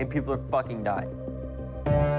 and people are fucking dying.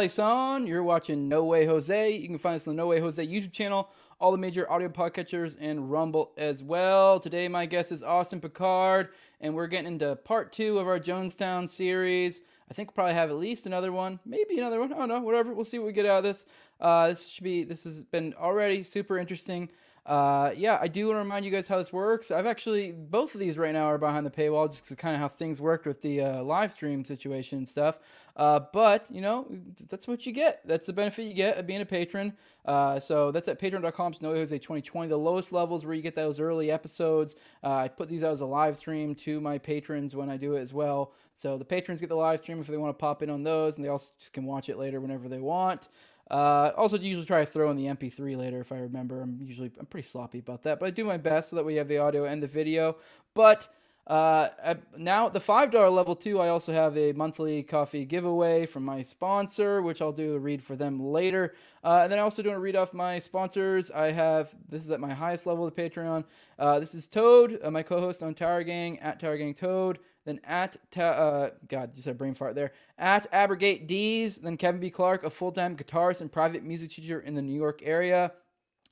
You're watching No Way Jose. You can find us on the No Way Jose YouTube channel, all the major audio podcatchers, and Rumble as well. Today, my guest is Austin Picard, and we're getting into part two of our Jonestown series. I think we'll probably have at least another one, maybe another one. I don't know, whatever. We'll see what we get out of this. Uh, this should be. This has been already super interesting. Uh, yeah, I do want to remind you guys how this works. I've actually both of these right now are behind the paywall, just kind of how things worked with the uh, live stream situation and stuff. Uh, but you know, that's what you get. That's the benefit you get of being a patron. Uh, so that's at patreon.com slash Jose 2020. The lowest levels where you get those early episodes. Uh, I put these out as a live stream to my patrons when I do it as well. So the patrons get the live stream if they want to pop in on those, and they also just can watch it later whenever they want. Uh, also, usually try to throw in the MP3 later if I remember. I'm usually I'm pretty sloppy about that, but I do my best so that we have the audio and the video. But uh, now at the five dollar level too, I also have a monthly coffee giveaway from my sponsor, which I'll do a read for them later. Uh, and then I also doing a read off my sponsors. I have this is at my highest level of Patreon. Uh, this is Toad, uh, my co-host on Tower Gang at Tower Gang Toad. Then at ta- uh, God, just had a brain fart there. At Abrogate D's. Then Kevin B. Clark, a full-time guitarist and private music teacher in the New York area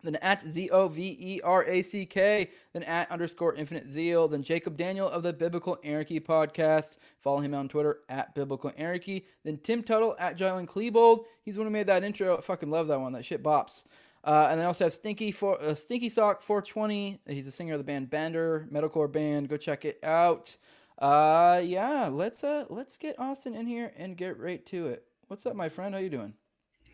then at Z O V E R A C K, then at underscore infinite zeal, then Jacob Daniel of the Biblical Anarchy podcast. Follow him on Twitter at Biblical Anarchy. Then Tim Tuttle at Jalen Klebold. He's the one who made that intro. I fucking love that one. That shit bops. Uh, and then I also have Stinky for uh, Stinky Sock 420. He's a singer of the band Bender, metalcore band. Go check it out. Uh, yeah, let's uh let's get Austin in here and get right to it. What's up, my friend? How you doing?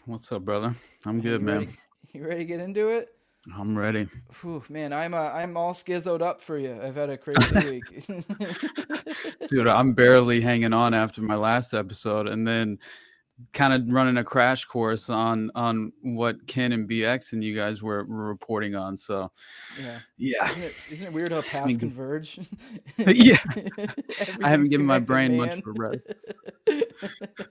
What's up, brother? I'm good, man. You ready to get into it? I'm ready. Whew, man, I'm uh, I'm all schizoed up for you. I've had a crazy week. Dude, I'm barely hanging on after my last episode and then kind of running a crash course on on what Ken and BX and you guys were, were reporting on. So, yeah, yeah. isn't it, isn't it weird how paths mean, converge? Yeah. I haven't given my brain much man. for rest.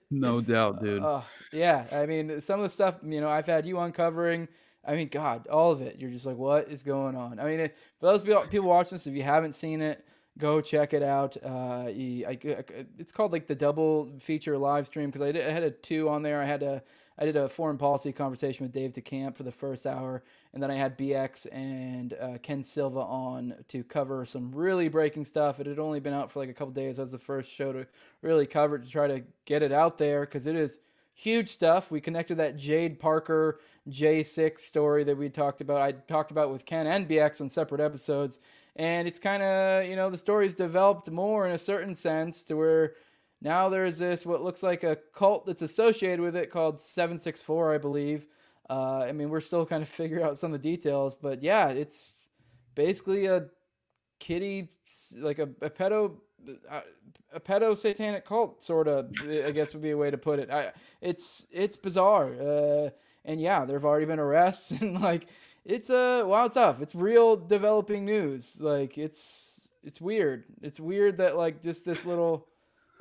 No doubt, dude. Oh, yeah, I mean, some of the stuff you know I've had you uncovering. I mean, God, all of it. You're just like, what is going on? I mean, it, for those people watching this, if you haven't seen it, go check it out. Uh, I, I- it's called like the double feature live stream because I, I had a two on there. I had a I did a foreign policy conversation with Dave DeCamp for the first hour, and then I had BX and uh, Ken Silva on to cover some really breaking stuff. It had only been out for like a couple days. That was the first show to really cover it to try to get it out there because it is huge stuff. We connected that Jade Parker J6 story that we talked about. I talked about with Ken and BX on separate episodes. And it's kind of, you know, the story's developed more in a certain sense to where now there's this, what looks like a cult that's associated with it called 764, I believe. Uh, I mean, we're still kind of figuring out some of the details, but yeah, it's basically a kitty, like a, a pedo, uh, a pedo satanic cult, sort of. I guess would be a way to put it. I, it's it's bizarre, uh, and yeah, there have already been arrests, and like it's a uh, wild stuff. It's real developing news. Like it's it's weird. It's weird that like just this little.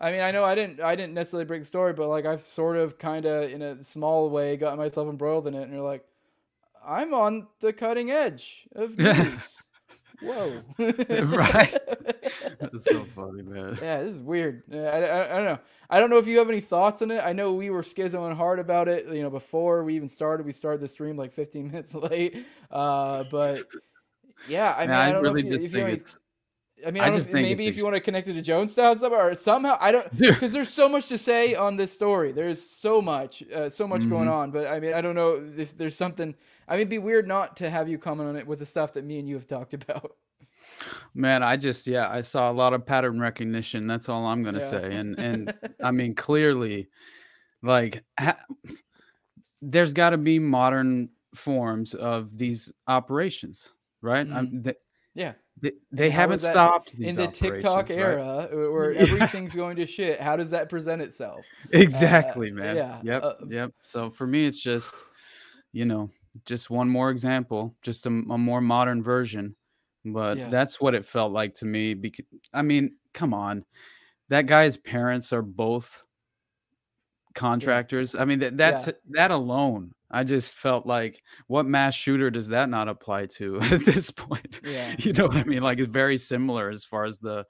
I mean, I know I didn't I didn't necessarily break the story, but like I've sort of kind of in a small way got myself embroiled in it, and you're like, I'm on the cutting edge of news. whoa. Right. That's so funny, man. Yeah, this is weird. I, I, I don't know. I don't know if you have any thoughts on it. I know we were schizoing hard about it. You know, before we even started, we started the stream like 15 minutes late. Uh, but yeah, I mean, Man, I, don't really know if you, just if you have think any- it's I mean, I I, just maybe if you want to connect it to Jonestown somehow or somehow, I don't, because there's so much to say on this story. There's so much, uh, so much going Mhm. on. But I mean, I don't know if there's something. I mean, it'd be weird not to have you comment on it with the stuff that me and you have talked about. Man, I just yeah, I saw a lot of pattern recognition. That's all I'm gonna Yeah. say. And and I mean, clearly, like, ha- there's got to be modern forms of these operations, right? I'm, they, Yeah. they, haven't stopped In the TikTok right? era, uh, where Yeah. everything's going to shit, how does that present itself? Exactly, man. yeah, Yep. uh, yep. So for me, it's just, you know, just one more example, just a more modern version. But Yeah. that's what it felt like to me. Because I mean, come on, that guy's parents are both contractors. I mean, that that's Yeah. that alone. I just felt like, what mass shooter does that not apply to at this point? Yeah. you know what I mean? Like it's very similar as far as the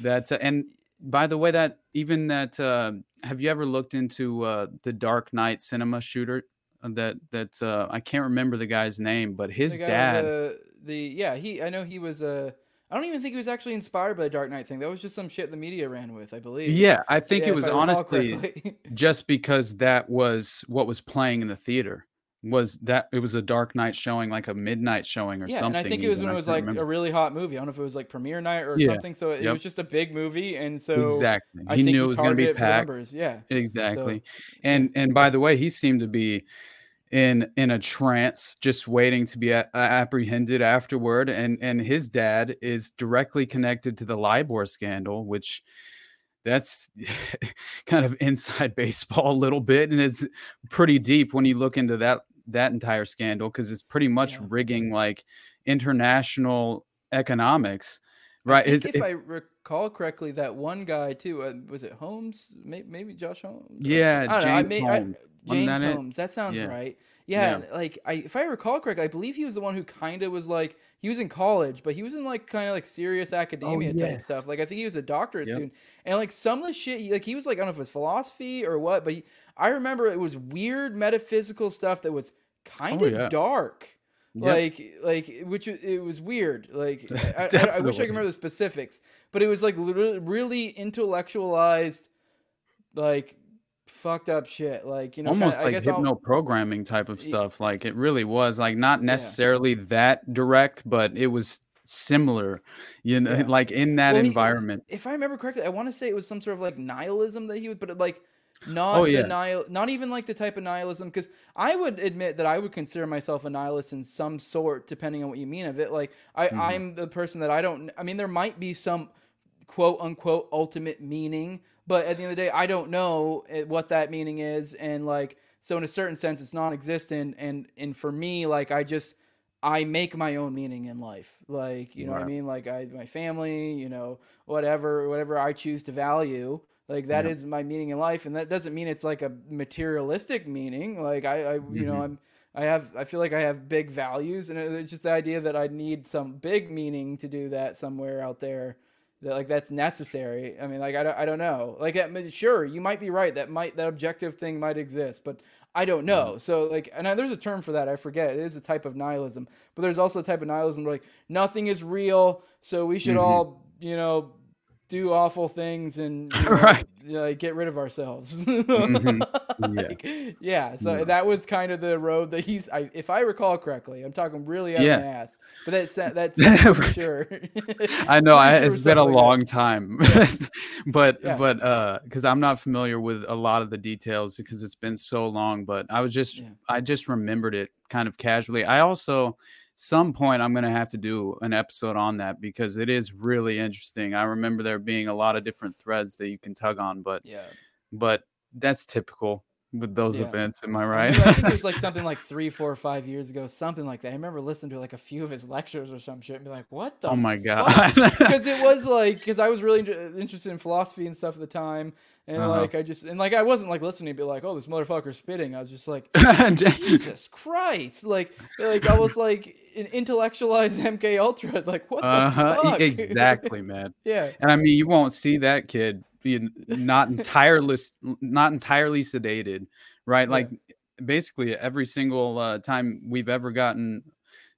that and by the way that even that uh have you ever looked into uh the Dark Knight cinema shooter that that uh I can't remember the guy's name but his guy, dad The, the yeah, he. I know he was Uh, I don't even think he was actually inspired by the Dark Knight thing. That was just some shit the media ran with. I believe. yeah I think Yeah, it was honestly just because that was what was playing in the theater was that it was a Dark Knight showing like a midnight showing or yeah, something and I think it was when it was like remember. a really hot movie. I don't know if it was like premiere night or Yeah, something. So it yep. was just a big movie, and so exactly I he think knew he it was going to be targeted it for the packed numbers. Yeah. Exactly. And and by the way, he seemed to be in in a trance, just waiting to be a- apprehended afterward. And and his dad is directly connected to the LIBOR scandal, which that's kind of inside baseball a little bit, and it's pretty deep when you look into that that entire scandal because it's pretty much Yeah. rigging like international economics, I right? think It's- if I recall correctly, that one guy too uh, was it Holmes? May- Maybe Josh Holmes. yeah, I don't know. I James may, Holmes. Wasn't James that it? That sounds Yeah. right. Yeah, Yeah. like I, if I recall correctly, I believe he was the one who kind of was like he was in college, but he was in like kind of like serious oh, academia type Oh, yes. stuff. Like I think he was a doctorate Yep. student, and like some of the shit, like he was like I don't know if it was philosophy or what, but he, I remember it was weird metaphysical stuff that was kind Oh, of yeah. dark. Yep. Like, like, which it was weird. Like, I, I, I wish I could remember the specifics, but it was like really intellectualized, like fucked up shit. Like, you know, kinda- almost I like hypno programming type of stuff. Like it really was like not necessarily that direct, but it was similar. You know, Yeah. like in that Well, he- environment. if I remember correctly, I want to say it was some sort of like nihilism that he would, but like not Oh, the yeah. nihil, not even like the type of nihilism. Because I would admit that I would consider myself a nihilist in some sort, depending on what you mean of it. Like I, Mhm. I'm the person that I don't. I mean, there might be some quote unquote ultimate meaning, but at the end of the day, I don't know eh, what that meaning is, and like so in a certain sense, it's non-existent. And and for me, like I just I make my own meaning in life. Like, you know what I mean? Like I my family, you know, whatever whatever I choose to value. Like that Yep. is my meaning in life. And that doesn't mean it's like a materialistic meaning. Like I, I you know, Mhm. I'm I have I feel like I have big values and it's just the idea that I need some big meaning to do that somewhere out there that like that's necessary. I mean, like I don't, I don't know. Like, I mean, sure, you might be right. That might that objective thing might exist, but I don't know. So like, and I, there's a term for that. I forget. It is a type of nihilism, but there's also a type of nihilism where like nothing is real, so we should Mhm. all you know do awful things and you know, Right. like, get rid of ourselves. Mhm. Yeah. Like, yeah. So Yeah. that was kind of the road that he's. I, if I recall correctly, I'm talking really out Yeah. of my ass, but that's that's for sure. I know I, sure it's been a something like that. long time, but but uh, because I'm not familiar with a lot of the details because it's been so long. But I was just. I just remembered it kind of casually. I also some point I'm gonna have to do an episode on that because it is really interesting. I remember there being a lot of different threads that you can tug on, but Yeah. but that's typical. With those Yeah. events. Am I right? I think it was like something like three, four, five years ago, something like that. I remember listening to like a few of his lectures or some shit and be like, "What the oh my god. because it was like because I was really inter- interested in philosophy and stuff at the time, and Uh-huh. like I just and like I wasn't like listening to be like, oh, this motherfucker's spitting. I was just like, Jesus Christ, like like I was like an intellectualized MK Ultra, like what the uh-huh. fuck? Exactly, man. yeah, And I mean, you won't see that kid not entirely not entirely sedated, right? Yeah. Like basically every single uh, time we've ever gotten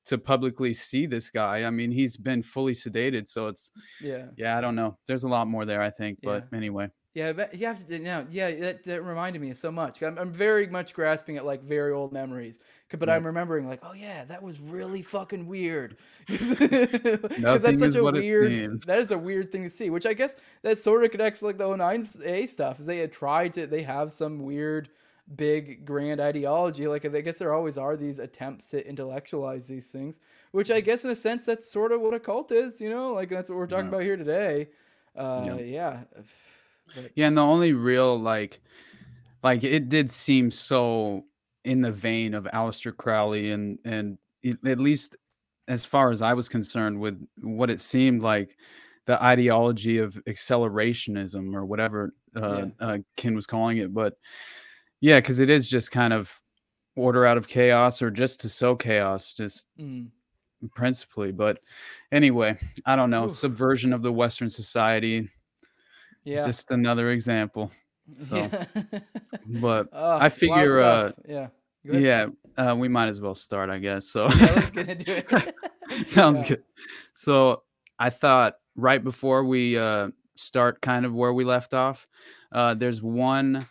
to publicly see this guy, I mean, he's been fully sedated. So it's yeah, yeah, I don't know. There's a lot more there, I think. But anyway, yeah. But you have to now, yeah. That, that reminded me so much. I'm, I'm very much grasping at like very old memories, but. I'm remembering like, oh yeah, that was really fucking weird. Because that's such is a weird. That is a weird thing to see. Which I guess that sort of connects to, like the O9A stuff. They had tried to. They have some weird, big, grand ideology. Like I guess there always are these attempts to intellectualize these things. Which I guess in a sense that's sort of what a cult is. You know, like that's what we're talking Yeah. about here today. Uh, Yeah. yeah. But, yeah, and the only real like, like it did seem so in the vein of Aleister Crowley, and and it, at least as far as I was concerned, with what it seemed like the ideology of accelerationism or whatever uh, uh, Ken was calling it, but yeah, because it is just kind of order out of chaos or just to sow chaos, just mm, principally. But anyway, I don't know, Oof. subversion of the Western society, yeah. just another example. So, yeah. but lot I figure, uh, yeah. Yeah, uh, we might as well start, I guess. So Yeah, let's get into it. sounds Yeah. good. So I thought right before we uh, start, kind of where we left off, uh, there's one.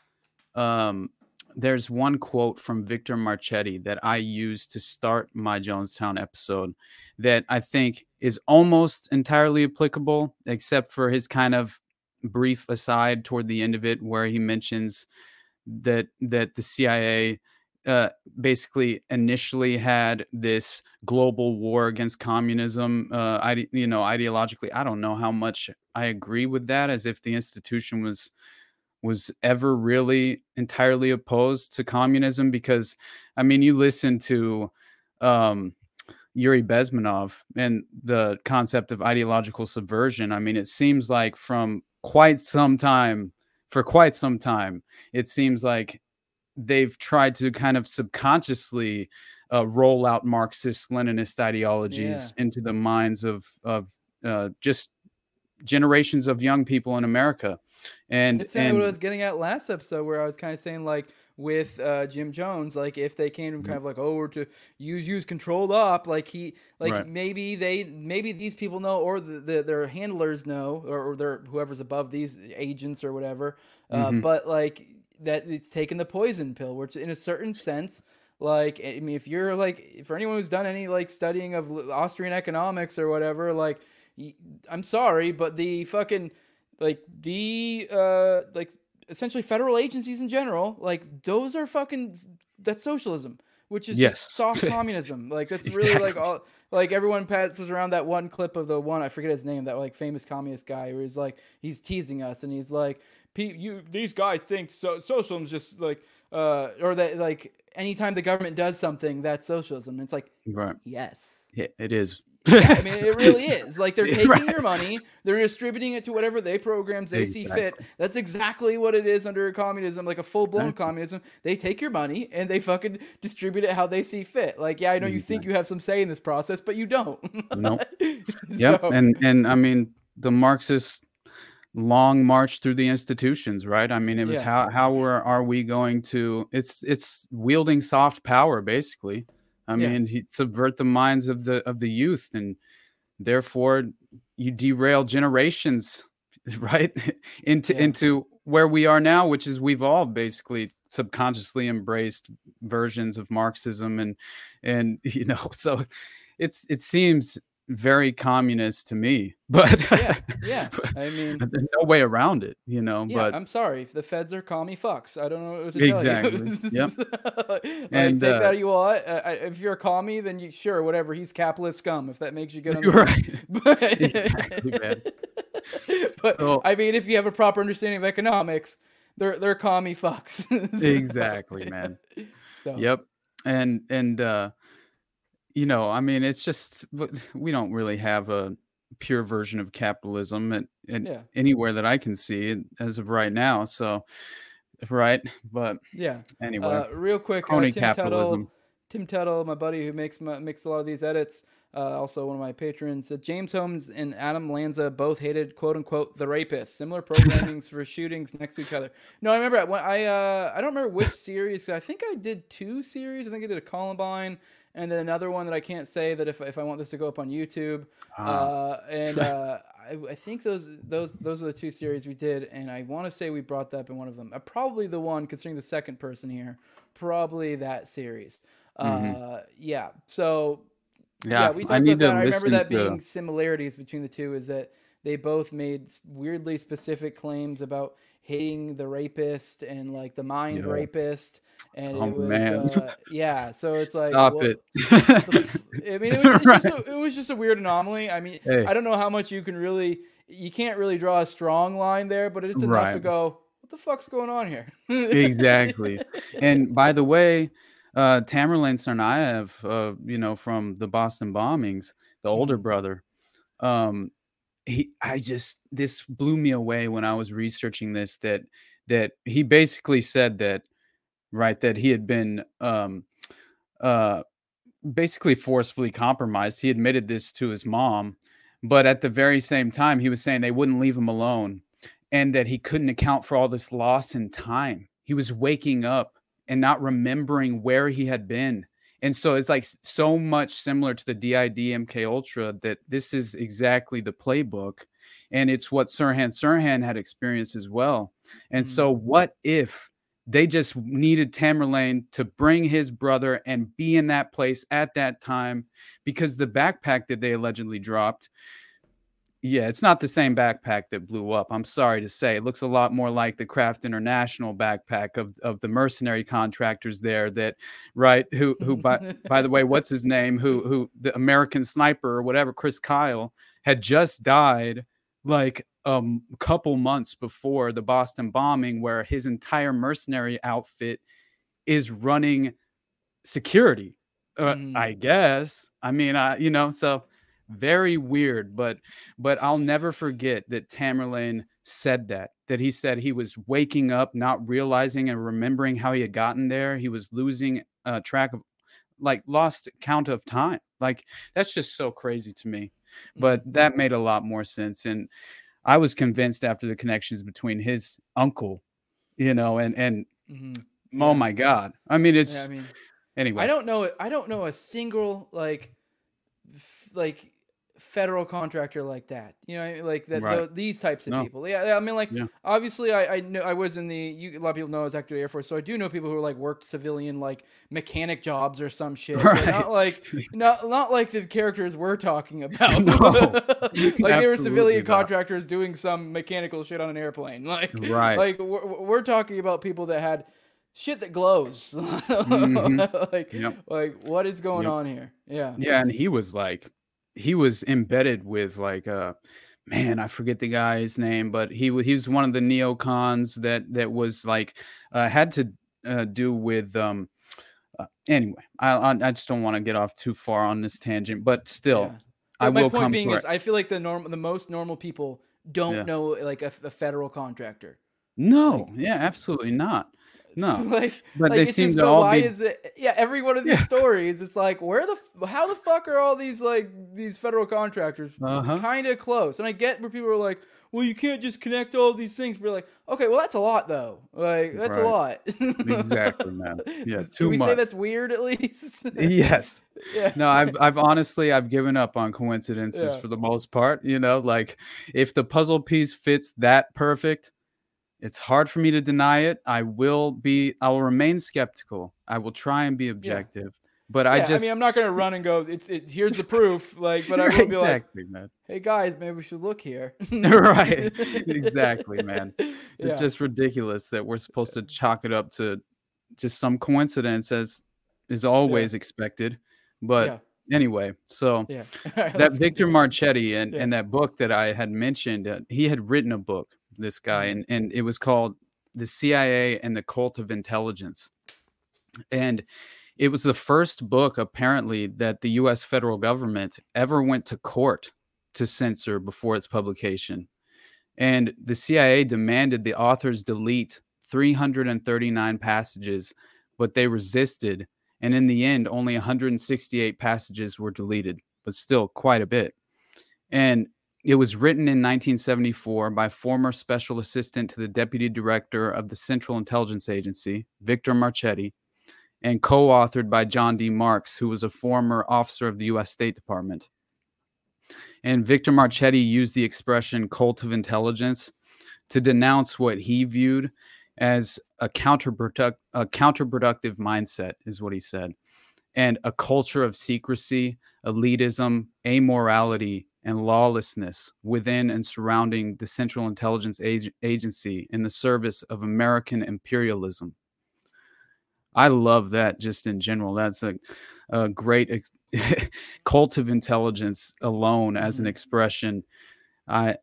Um, there's one quote from Victor Marchetti that I used to start my Jonestown episode that I think is almost entirely applicable, except for his kind of brief aside toward the end of it, where he mentions that that the CIA uh, basically initially had this global war against communism. Uh, ide- you know, ideologically, I don't know how much I agree with that, as if the institution was was ever really entirely opposed to communism. Because, I mean, you listen to um, Yuri Bezmenov and the concept of ideological subversion. I mean, it seems like from quite some time, for quite some time, it seems like they've tried to kind of subconsciously uh, roll out Marxist Leninist ideologies into the minds of of uh, just generations of young people in America. And It's kind and what I was getting at last episode, where I was kind of saying like with uh, Jim Jones, like if they came him kind of like, oh, we're to use use controlled up. like he, like Right. maybe they, maybe these people know, or the, the their handlers know, or, or their whoever's above these agents or whatever. Uh, Mhm. But like that, it's taking the poison pill, which in a certain sense. Like I mean, if you're like for anyone who's done any like studying of Austrian economics or whatever, like I'm sorry, but the fucking like the uh like essentially federal agencies in general like those are fucking that's socialism which is Yes. just soft communism. Like that's really like all like everyone passes around that one clip of the one i forget his name that like famous communist guy where he's like he's teasing us and he's like "Pe- you these guys think so socialism's just like uh or that like anytime the government does something that's socialism. And it's like right, yes. Yeah, it is. Yeah, I mean, it really is. Like they're taking right. your money, they're distributing it to whatever they programs they see fit. That's exactly what it is under communism, like a full blown Exactly. communism. They take your money and they fucking distribute it how they see fit. Like, yeah, I know you think you have some say in this process, but you don't. Nope. Yep, So- and and I mean the Marxist long march through the institutions, right? I mean, it was Yeah. how how were are we going to? It's it's wielding soft power, basically. I Yeah. mean, he subvert the minds of the of the youth, and therefore you derail generations, right? into Yeah. into where we are now, which is we've all basically subconsciously embraced versions of Marxism, and and you know, so it's it seems very communist to me, but yeah, yeah. I mean, there's no way around it, you know. yeah, but I'm sorry. if The feds are commie fucks. I don't know what to Exactly. tell you. Yep. like, And, take uh, that you want. Uh, if you're a commie, then you sure whatever. He's capitalist scum. If that makes you good on You're right. But, Exactly, man. but So- I mean, if you have a proper understanding of economics, they're they're commie fucks. exactly, man. So, Yep. And and uh you know, I mean, it's just we don't really have a pure version of capitalism at, Yeah. anywhere that I can see as of right now. So right, but Yeah. anyway, Uh, real quick, uh, Tim Tuttle, capitalism. Tim Tuttle, my buddy who makes my, makes a lot of these edits, uh, also one of my patrons. James Holmes and Adam Lanza both hated "quote unquote" the rapist. Similar programmings for shootings next to each other. No, I remember when I uh, I don't remember which series. I think I did two series. I think I did a Columbine and then another one that I can't say that if if I want this to go up on YouTube. Ah. Uh, and uh, I, I think those those those are the two series we did, and I want to say we brought that up in one of them. Uh, probably the one considering the second person here. Probably that series. Uh, yeah. So Mm-hmm. yeah, we talked I need about that. to I remember that to being similarities between the two is that they both made weirdly specific claims about hating the rapist and like the mind rapist, and Oh, it was man. Uh, yeah. So it's like stop what- it. I mean, it was, it's just a, it was just a weird anomaly. I mean, Hey. I don't know how much you can really, you can't really draw a strong line there, but it's enough to go, what the fuck's going on here? exactly. And by the way, uh, Tamerlan Tsarnaev, uh, you know, from the Boston bombings, the older Mhm. brother, um, he, I just, this blew me away when I was researching this. That that he basically said that, right, that he had been, um, uh, basically forcefully compromised. He admitted this to his mom, but at the very same time, he was saying they wouldn't leave him alone and that he couldn't account for all this loss in time. He was waking up and not remembering where he had been. And so it's like so much similar to the DID MK Ultra that this is exactly the playbook. And it's what Sirhan Sirhan had experienced as well. And Mhm. so, what if they just needed Tamerlan to bring his brother and be in that place at that time? Because the backpack that they allegedly dropped yeah, it's not the same backpack that blew up. I'm sorry to say. It looks a lot more like the Craft International backpack of, of the mercenary contractors there that right who who by by the way, what's his name? Who who the American sniper or whatever, Chris Kyle, had just died like a m- couple months before the Boston bombing, where his entire mercenary outfit is running security. Uh, Mm. I guess. I mean, I you know, so very weird, but but I'll never forget that Tamerlan said that that he said he was waking up, not realizing and remembering how he had gotten there. He was losing uh, track of, like, lost count of time. Like that's just so crazy to me. But that made a lot more sense, and I was convinced after the connections between his uncle, you know, and and Mhm. oh my god, I mean, it's Yeah, I mean, anyway. I don't know. I don't know a single like, like federal contractor like that. You know, like that. Right. tho- these types of No. people. Yeah, I mean, like Yeah. obviously, I I know I was in the. You, a lot of people know I was active Air Force, so I do know people who like worked civilian like mechanic jobs or some shit. but Right. Not like not not like the characters we're talking about. No. like they were civilian not. contractors doing some mechanical shit on an airplane. Like Right. Like we're, we're talking about people that had shit that glows. Mhm. like Yep. like what is going Yep. on here? Yeah. Yeah, and he was like, he was embedded with like, uh, man, I forget the guy's name, but he he was one of the neocons that that was like, uh, had to uh, do with um. Uh, anyway, I I just don't want to get off too far on this tangent, but still, Yeah. I But my will point come being is, it. I feel like the norm, the most normal people don't Yeah. know like a, a federal contractor. No, yeah, absolutely not. No, like, but like they seem just, to all why be. is it? Yeah, every one of these Yeah. stories, it's like, where the, how the fuck are all these like these federal contractors Uh-huh. kind of close? And I get where people are like, well, you can't just connect all these things. But like, okay, well, that's a lot though. Like, that's a lot. Exactly, man. Yeah, Can too we say that's weird at least? yes. yeah. no i've i've honestly i've given up on coincidences Yeah. for the most part you know like if the puzzle piece fits that perfect it's hard for me to deny it i will be i will remain skeptical i will try and be objective but i just I mean, I'm not gonna run and go. It's it. Here's the proof. Like, but I will be like, exactly man hey guys, maybe we should look here. Right. Exactly, man. Yeah. it's just ridiculous that we're supposed to chalk it up to just some coincidence as is always expected but yeah. anyway so Yeah. Right, that Victor. Marchetti and, Yeah. and that book that I had mentioned, uh, he had written a book, this guy, Mhm. and, and it was called the CIA and the Cult of Intelligence. And it was the first book, apparently, that the US federal government ever went to court to censor before its publication. And the CIA demanded the authors delete 339 passages, but they resisted. And in the end, only 168 passages were deleted, but still quite a bit. And it was written in 1974 by former special assistant to the deputy director of the Central Intelligence Agency, Victor Marchetti, and co authored by John D. Marks, who was a former officer of the U.S. State Department. And Victor Marchetti used the expression cult of intelligence to denounce what he viewed as a, counterproduct- a counterproductive mindset, is what he said, and a culture of secrecy, elitism, amorality, and lawlessness within and surrounding the Central Intelligence Ag- Agency in the service of American imperialism. I love that just in general. That's a, a great ex- cult of intelligence alone as an Mhm. expression. I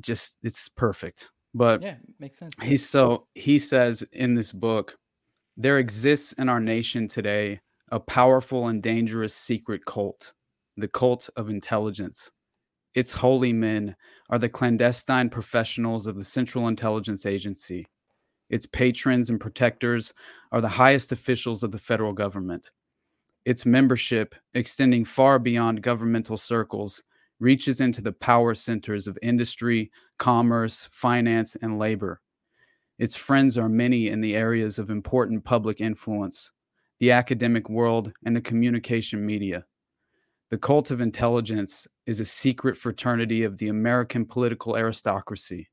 just, it's perfect. But Yeah, makes sense. He's so he says in this book, there exists in our nation today a powerful and dangerous secret cult, the cult of intelligence. Its holy men are the clandestine professionals of the Central Intelligence Agency. Its patrons and protectors are the highest officials of the federal government. Its membership, extending far beyond governmental circles, reaches into the power centers of industry, commerce, finance, and labor. Its friends are many in the areas of important public influence, the academic world, and the communication media. The cult of intelligence is a secret fraternity of the American political aristocracy.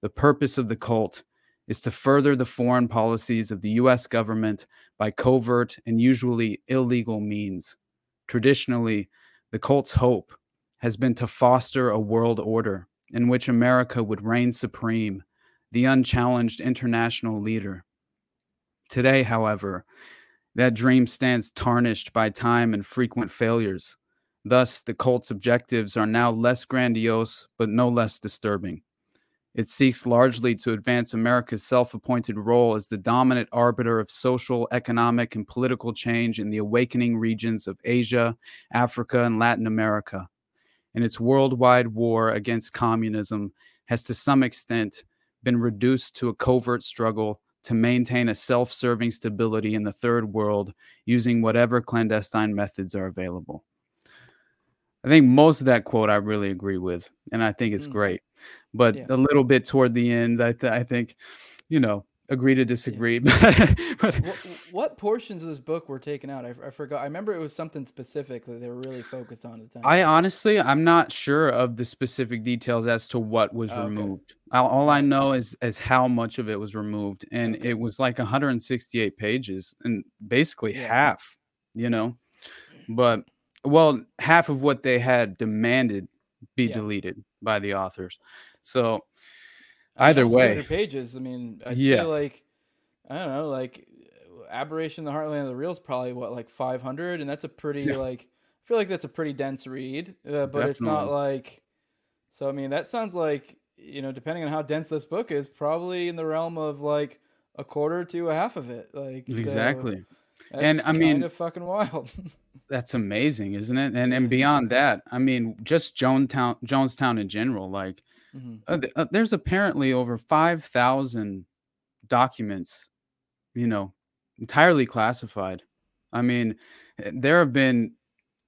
The purpose of the cult is to further the foreign policies of the US government by covert and usually illegal means. Traditionally, the cult's hope has been to foster a world order in which America would reign supreme, the unchallenged international leader. Today, however, that dream stands tarnished by time and frequent failures. Thus, the cult's objectives are now less grandiose, but no less disturbing. It seeks largely to advance America's self appointed role as the dominant arbiter of social, economic, and political change in the awakening regions of Asia, Africa, and Latin America. And its worldwide war against communism has to some extent been reduced to a covert struggle to maintain a self serving stability in the third world using whatever clandestine methods are available. I think most of that quote I really agree with, and I think it's Mm. great. But Yeah. a little bit toward the end, I, th- I think, you know, agree to disagree. but what, what portions of this book were taken out? I, I forgot. I remember it was something specific that they were really focused on at the time. I honestly, I'm not sure of the specific details as to what was Okay. removed. All, all I know is is how much of it was removed, and Okay. it was like 168 pages, and basically Yeah. half, you know. But well, half of what they had demanded be Yeah. deleted by the authors. So either way, pages. I mean, I'd Yeah. say like I don't know, like Aberration, the Heartland of the Real is probably what like 500, and that's a pretty Yeah. like I feel like that's a pretty dense read, uh, but it's not like. So I mean, that sounds like you know, depending on how dense this book is, probably in the realm of like a quarter to a half of it. Like so exactly. That's And, I mean- of fucking wild. That's amazing, isn't it? And and beyond that, I mean, just Jonestown, Jonestown in general, like Mhm. uh, uh, there's apparently over 5,000 documents, you know, entirely classified. I mean, eh, there have been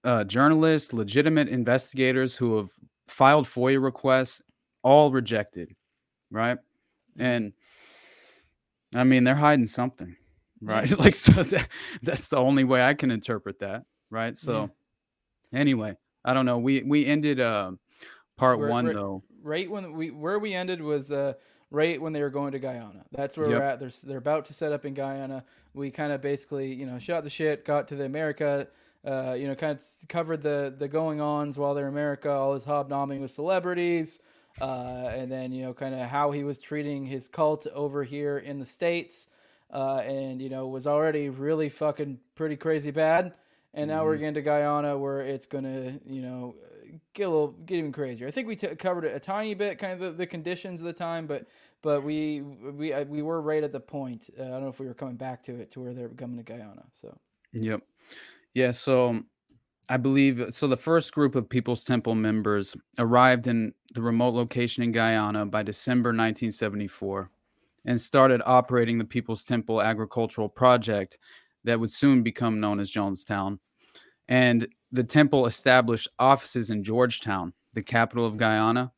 uh, journalists, legitimate investigators who have filed FOIA requests, all rejected, right? Mhm. And I mean, they're hiding something, right? Like, so that, that's the only way I can interpret that, right? So, anyway, I don't know. We we ended uh, part We're- one we're- though. right when we where we ended was uh right when they were going to Guyana. That's where Yep. we're at. They're they're about to set up in Guyana. We kind of basically you know shot the shit, got to the America. Uh, you know, kind of covered the the going ons while they're in America, all his hobnobbing with celebrities, uh, and then you know kind of how he was treating his cult over here in the states, uh, and you know was already really fucking pretty crazy bad. And now we're Mhm. getting to Guyana where it's gonna you know get a little get even crazier. I think we t- covered it a tiny bit, kind of the, the conditions of the time, but but we we we were right at the point. Uh, I don't know if we were coming back to it to where they're coming to Guyana. So Yep. Yeah. So I believe so. The first group of People's Temple members arrived in the remote location in Guyana by December 1974 and started operating the People's Temple agricultural project that would soon become known as Jonestown. And the temple established offices in Georgetown, the capital of Guyana.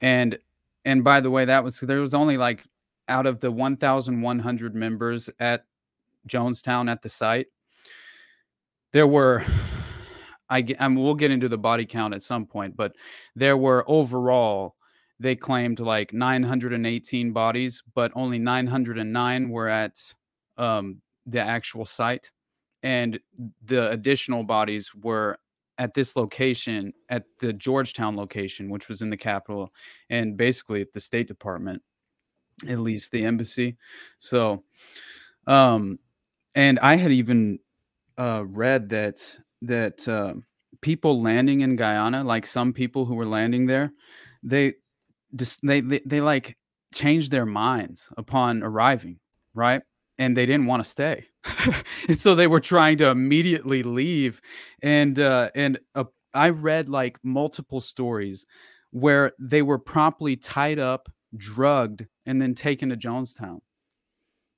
And and by the way, that was there was only like out of the 1,100 members at Jonestown at the site, there were I, I mean, we'll get into the body count at some point, but there were overall they claimed like 918 bodies, but only 909 were at um, the actual site, and the additional bodies were at this location at the Georgetown location, which was in the capital, and basically at the State Department, at least the embassy. So, um, and I had even uh, read that that uh, people landing in Guyana, like some people who were landing there, they just they, they they like changed their minds upon arriving, right? And they didn't want to stay, and so they were trying to immediately leave. And uh, and uh, I read like multiple stories where they were promptly tied up, drugged, and then taken to Jonestown.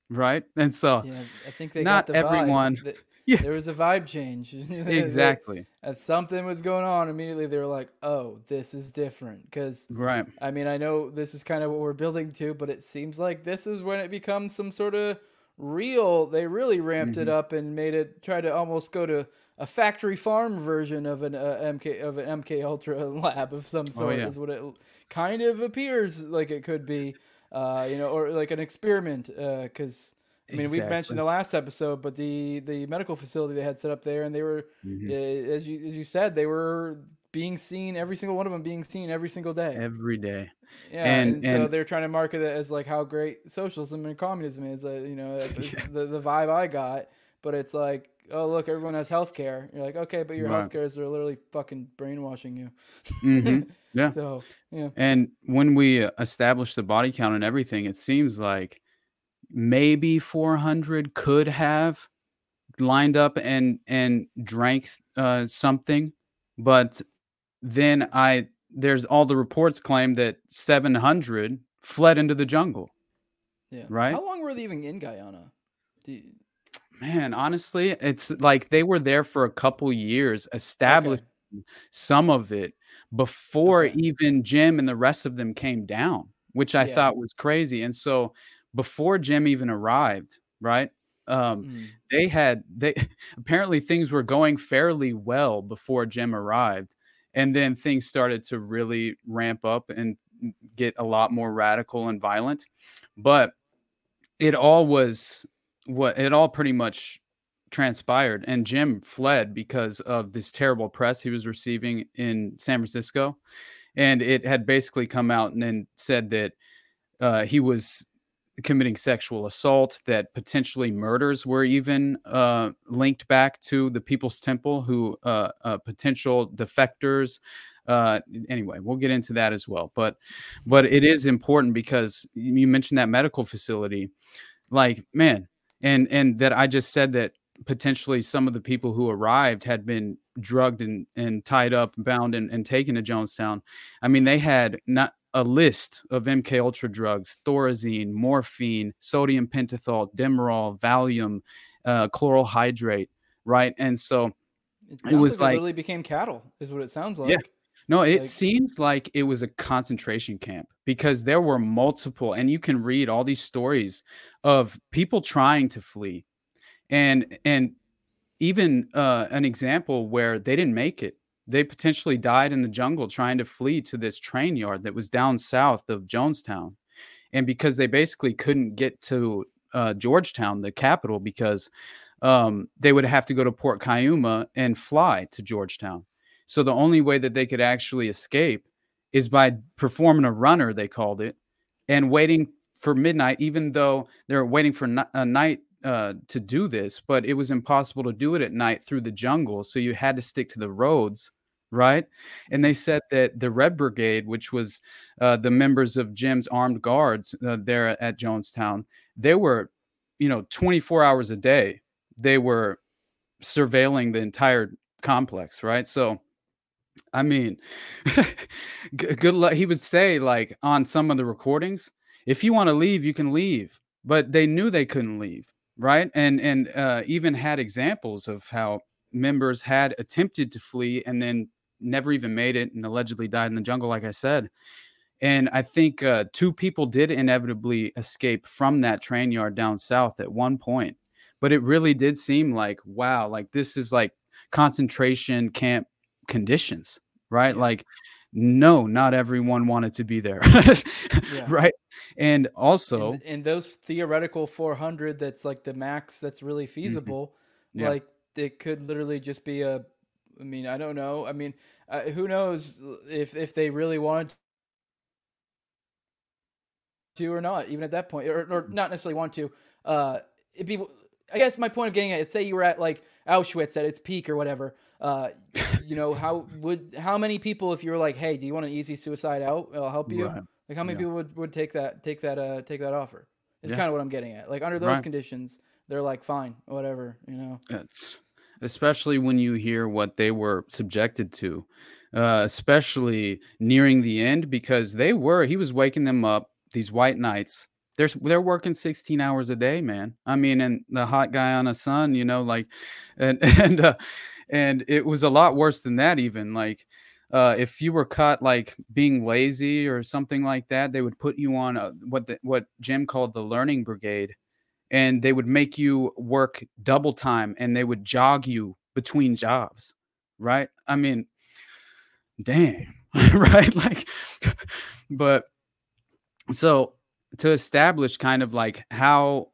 Right, and so yeah, I think they not got the vibe. Yeah. There was a vibe change. Exactly That something was going on. Immediately, they were like, "Oh, this is different." Because right. I mean, I know this is kind of what we're building to, but it seems like this is when it becomes some sort of real. They really ramped it Mhm. up and made it try to almost go to a factory farm version of an uh, MK of an MK Ultra lab of some sort. yeah. Is what it kind of appears like it could be, uh, you know, or like an experiment. Because I mean, we Exactly. mentioned the last episode, but the the medical facility they had set up there, and they were, Mhm. uh, as you as you said, they were being seen every single one of them being seen every single day. Every day. Yeah, And- and, so they're trying to market it as like how great socialism and communism is. Uh, you know, it's the the vibe I got. But it's like, oh look, everyone has health care. You're like, okay, but your Right. health cares are literally fucking brainwashing you. Mhm. Yeah. So yeah, And when we uh, established the body count and everything, it seems like maybe 400 could have lined up and and drank uh, something, but then I there's all the reports claim that 700 fled into the jungle. yeah. Right? How long were they even in Guyana? Do you, Man, honestly, it's like they were there for a couple years, established some of it before Okay. even Jim and the rest of them came down, which I Yeah. thought was crazy. And so before Jim even arrived, right? Um, Mm. they had they apparently things were going fairly well before Jim arrived, and then things started to really ramp up and get a lot more radical and violent. But it all was what it all pretty much transpired and Jim fled because of this terrible press he was receiving in San Francisco and it had basically come out and then said that uh, he was committing sexual assault that potentially murders were even uh, linked back to the people's temple who uh, uh, potential defectors uh, anyway we'll get into that as well. But but it is important because you mentioned that medical facility. Like man and and that i just said that potentially some of the people who arrived had been drugged and, and tied up bound and, and taken to jonestown. I mean they had not a list of mk ultra drugs thorazine morphine sodium pentothal demerol valium uh, chloral hydrate right and so It, It was like, like- it really became cattle, is what it sounds like. Yeah. No, it Like- seems like it was a concentration camp because there were multiple, and you can read all these stories of people trying to flee, and and even uh, an example where they didn't make it. They potentially died in the jungle trying to flee to this train yard that was down south of Jonestown, and because they basically couldn't get to uh, Georgetown, the capital, because um, they would have to go to Port Kaituma and fly to Georgetown. So the only way that they could actually escape is by performing a runner, they called it, and waiting for midnight, even though they're waiting for a night uh, to do this, but it was impossible to do it at night through the jungle. So you had to stick to the roads right? And they said that the Red Brigade, which was uh, the members of Jim's armed guards uh, there at Jonestown, they were, you know, 24 hours a day. They were surveilling the entire complex, right? So, I mean, good luck. He would say, like, on some of the recordings, if you want to leave, you can leave. But they knew they couldn't leave, right? And and uh, even had examples of how members had attempted to flee and then never even made it and allegedly died in the jungle, like I said. And I think uh, two people did inevitably escape from that train yard down south at one point. But it really did seem like, wow, like this is like concentration camp conditions, right? Yeah. Like, no, not everyone wanted to be there, Yeah. right? And also, and, and those theoretical 400 that's like the max that's really feasible Mm-hmm. Yeah. like it could literally just be a i mean i don't know i mean uh, who knows if if they really wanted to or not even at that point or, or not necessarily want to uh it'd be i guess my point of getting at is say you were at like auschwitz at its peak or whatever uh you know how would how many people if you were like hey do you want an easy suicide out i'll help you Right. like how many Yeah. people would, would take that take that uh take that offer? It's Yeah. kind of what I'm getting at. Like under those Right. conditions, they're like fine, whatever, you know. It's- especially when you hear what they were subjected to, uh, especially nearing the end, because they were, he was waking them up, these White Nights. They're, they're working 16 hours a day, man. I mean, and the hot Guyana sun, you know, like, and, and, uh, and it was a lot worse than that, even like, uh, if you were caught like being lazy or something like that, they would put you on a, what the, what Jim called the learning brigade, and they would make you work double time, and they would jog you between jobs, right? I mean, dang, right? Like, but so to establish kind of like how,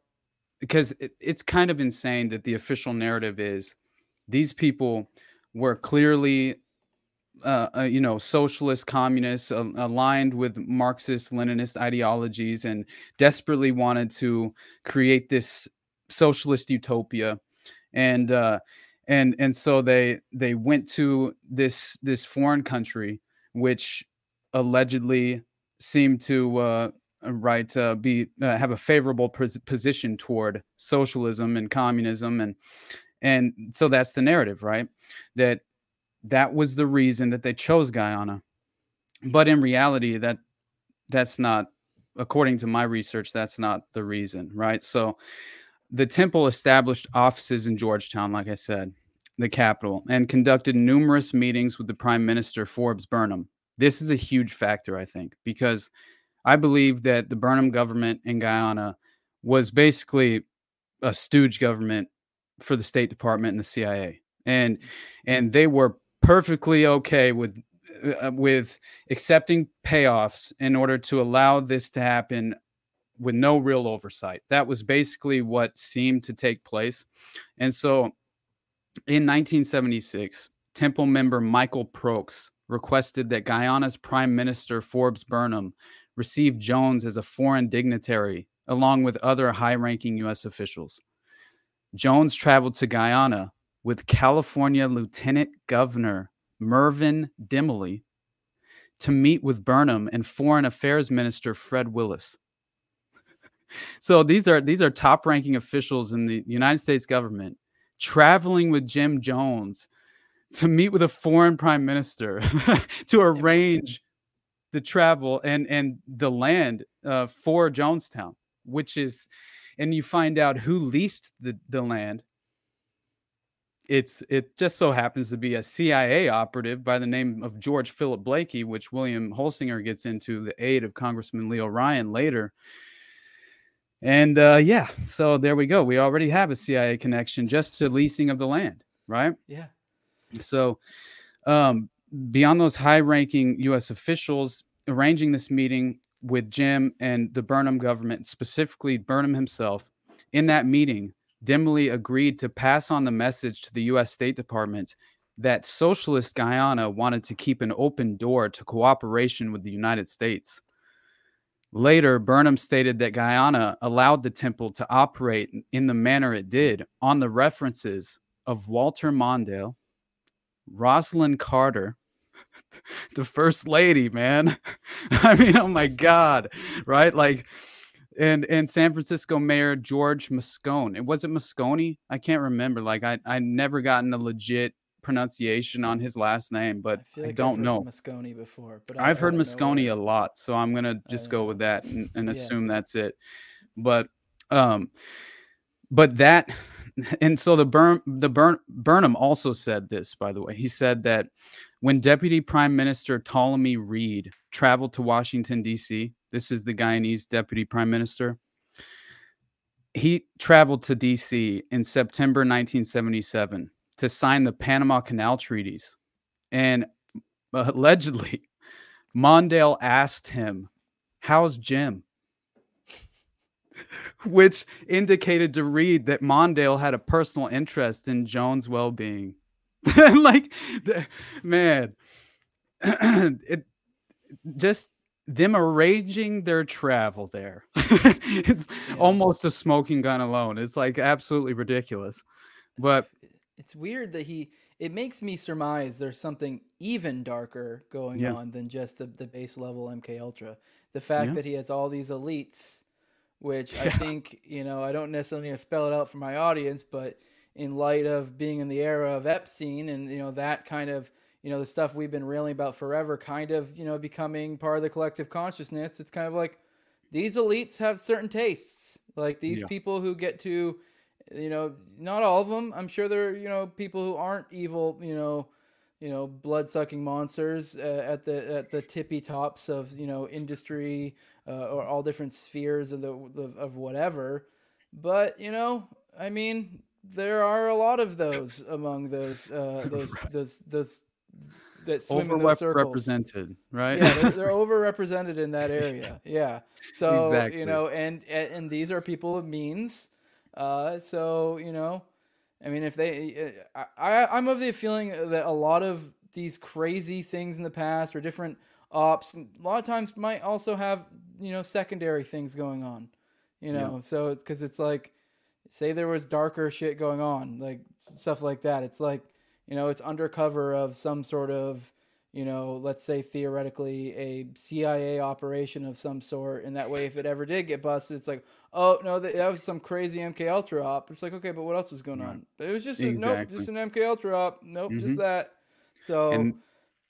because it, it's kind of insane that the official narrative is these people were clearly uh, uh, you know, socialist, communists, uh, aligned with Marxist, Leninist ideologies, and desperately wanted to create this socialist utopia, and uh, and and so they they went to this this foreign country, which allegedly seemed to uh, right uh, be uh, have a favorable pos- position toward socialism and communism, and and so that's the narrative, right? That that was the reason that they chose Guyana. But in reality, that that's not, according to my research, that's not the reason, right? So the temple established offices in Georgetown, like I said, the capital, and conducted numerous meetings with the Prime Minister Forbes Burnham. This is a huge factor, I think, because I believe that the Burnham government in Guyana was basically a stooge government for the State Department and the CIA. And and they were perfectly okay with uh, with accepting payoffs in order to allow this to happen with no real oversight. That was basically what seemed to take place. And so in 1976, Temple member Michael Prokes requested that Guyana's Prime Minister Forbes Burnham receive Jones as a foreign dignitary along with other high ranking U.S. officials. Jones traveled to Guyana with California Lieutenant Governor Mervyn Dymally to meet with Burnham and Foreign Affairs Minister Fred Willis. so these are these are top ranking officials in the United States government traveling with Jim Jones to meet with a foreign prime minister to arrange the travel and and the land uh, for Jonestown, which is, and you find out who leased the the land. It's it just so happens to be a CIA operative by the name of George Philip Blakey, which William Holsinger gets into the aid of Congressman Leo Ryan later. And uh, yeah, so there we go. We already have a CIA connection just to leasing of the land, right? Yeah. So, um, beyond those high ranking U.S. officials arranging this meeting with Jim and the Burnham government, specifically Burnham himself, in that meeting, Dymally agreed to pass on the message to the U.S. State Department that socialist Guyana wanted to keep an open door to cooperation with the United States. Later, Burnham stated that Guyana allowed the temple to operate in the manner it did on the references of Walter Mondale, Rosalynn Carter, the first lady, man. I mean, oh my god, right? Like and and San Francisco Mayor George Moscone. It wasn't Moscone. I can't remember. Like I I never gotten a legit pronunciation on his last name, but I, like I don't know. Moscone before, but I, have heard Moscone a lot, so I'm gonna just go with that and, and assume yeah. that's it. But um, but that and so the Burn the Burn Burnham also said this, by the way. He said that when Deputy Prime Minister Ptolemy Reid traveled to Washington D.C., this is the Guyanese Deputy Prime Minister. He traveled to D.C. in September 1977 to sign the Panama Canal treaties, and allegedly, Mondale asked him, "How's Jim?" which indicated to Reid that Mondale had a personal interest in Jones' well-being. like, the, man, it just them arranging their travel there. it's yeah. almost a smoking gun alone. It's like absolutely ridiculous. But it's weird that he it makes me surmise there's something even darker going yeah. on than just the, the base level MK Ultra. The fact yeah. that he has all these elites which. I think, you know, I don't necessarily need to spell it out for my audience, but in light of being in the era of Epstein and, you know, that kind of, you know, the stuff we've been railing about forever kind of, you know, becoming part of the collective consciousness, it's kind of like these elites have certain tastes. Like these yeah. people who get to, you know, not all of them. I'm sure there are, you know, people who aren't evil, you know, you know, blood sucking monsters uh, at the at the tippy tops of you know industry uh, or all different spheres of the, of whatever. But you know, I mean, there are a lot of those among those uh, those those those that swim in those circles. represented, right? Yeah, they're, they're overrepresented in that area. Yeah, so exactly. you know, and and these are people of means. Uh, so you know, I mean, if they, I, I I'm of the feeling that a lot of these crazy things in the past or different ops a lot of times might also have you know secondary things going on you know yeah. so it's because it's like say there was darker shit going on like stuff like that it's like you know it's undercover of some sort of you know let's say theoretically a cia operation of some sort. And that way if it ever did get busted it's like oh no that, that was some crazy mk ultra op. It's like okay but what else was going on? It was just exactly. a, nope just an mk ultra op. Nope mm-hmm. just that. So and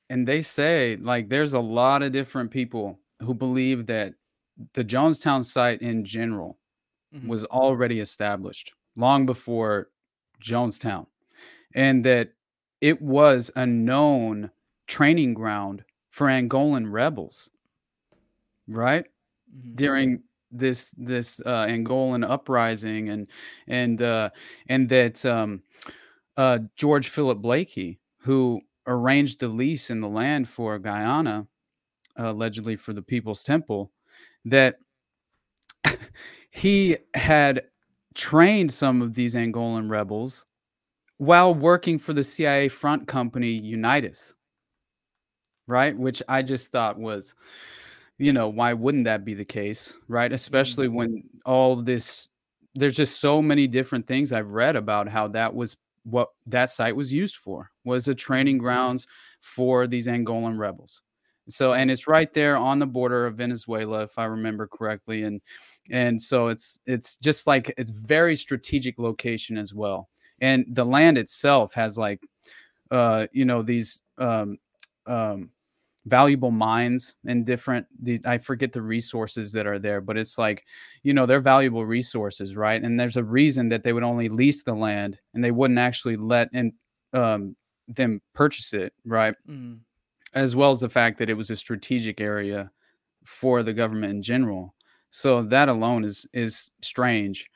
and they say like there's a lot of different people who believe that the Jonestown site in general mm-hmm. was already established long before Jonestown. And that it was a known training ground for Angolan rebels right mm-hmm. during this this uh, Angolan uprising and and uh, and that um, uh, George Philip Blakey who arranged the lease in the land for Guyana, uh, allegedly for the People's Temple, that he had trained some of these Angolan rebels while working for the CIA front company Unitas, right? Which I just thought was, you know, why wouldn't that be the case, right? Especially mm-hmm. when all this, there's just so many different things I've read about how that was what that site was used for was a training mm-hmm. grounds for these Angolan rebels. So and it's right there on the border of Venezuela if I remember correctly and and so it's it's just like it's very strategic location as well. And the land itself has like uh you know these um um valuable mines and different the i forget the resources that are there but it's like you know they're valuable resources right? And there's a reason that they would only lease the land and they wouldn't actually let and um, them purchase it right? Mm. as well as the fact that it was a strategic area for the government in general. So that alone is is strange.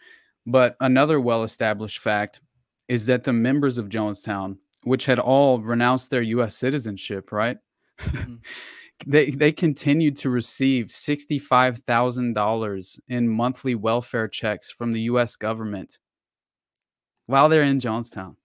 But another well established fact is that the members of jonestown which had all renounced their us citizenship right Mm-hmm. they they continued to receive sixty five thousand dollars in monthly welfare checks from the U.S. government while they're in Jonestown.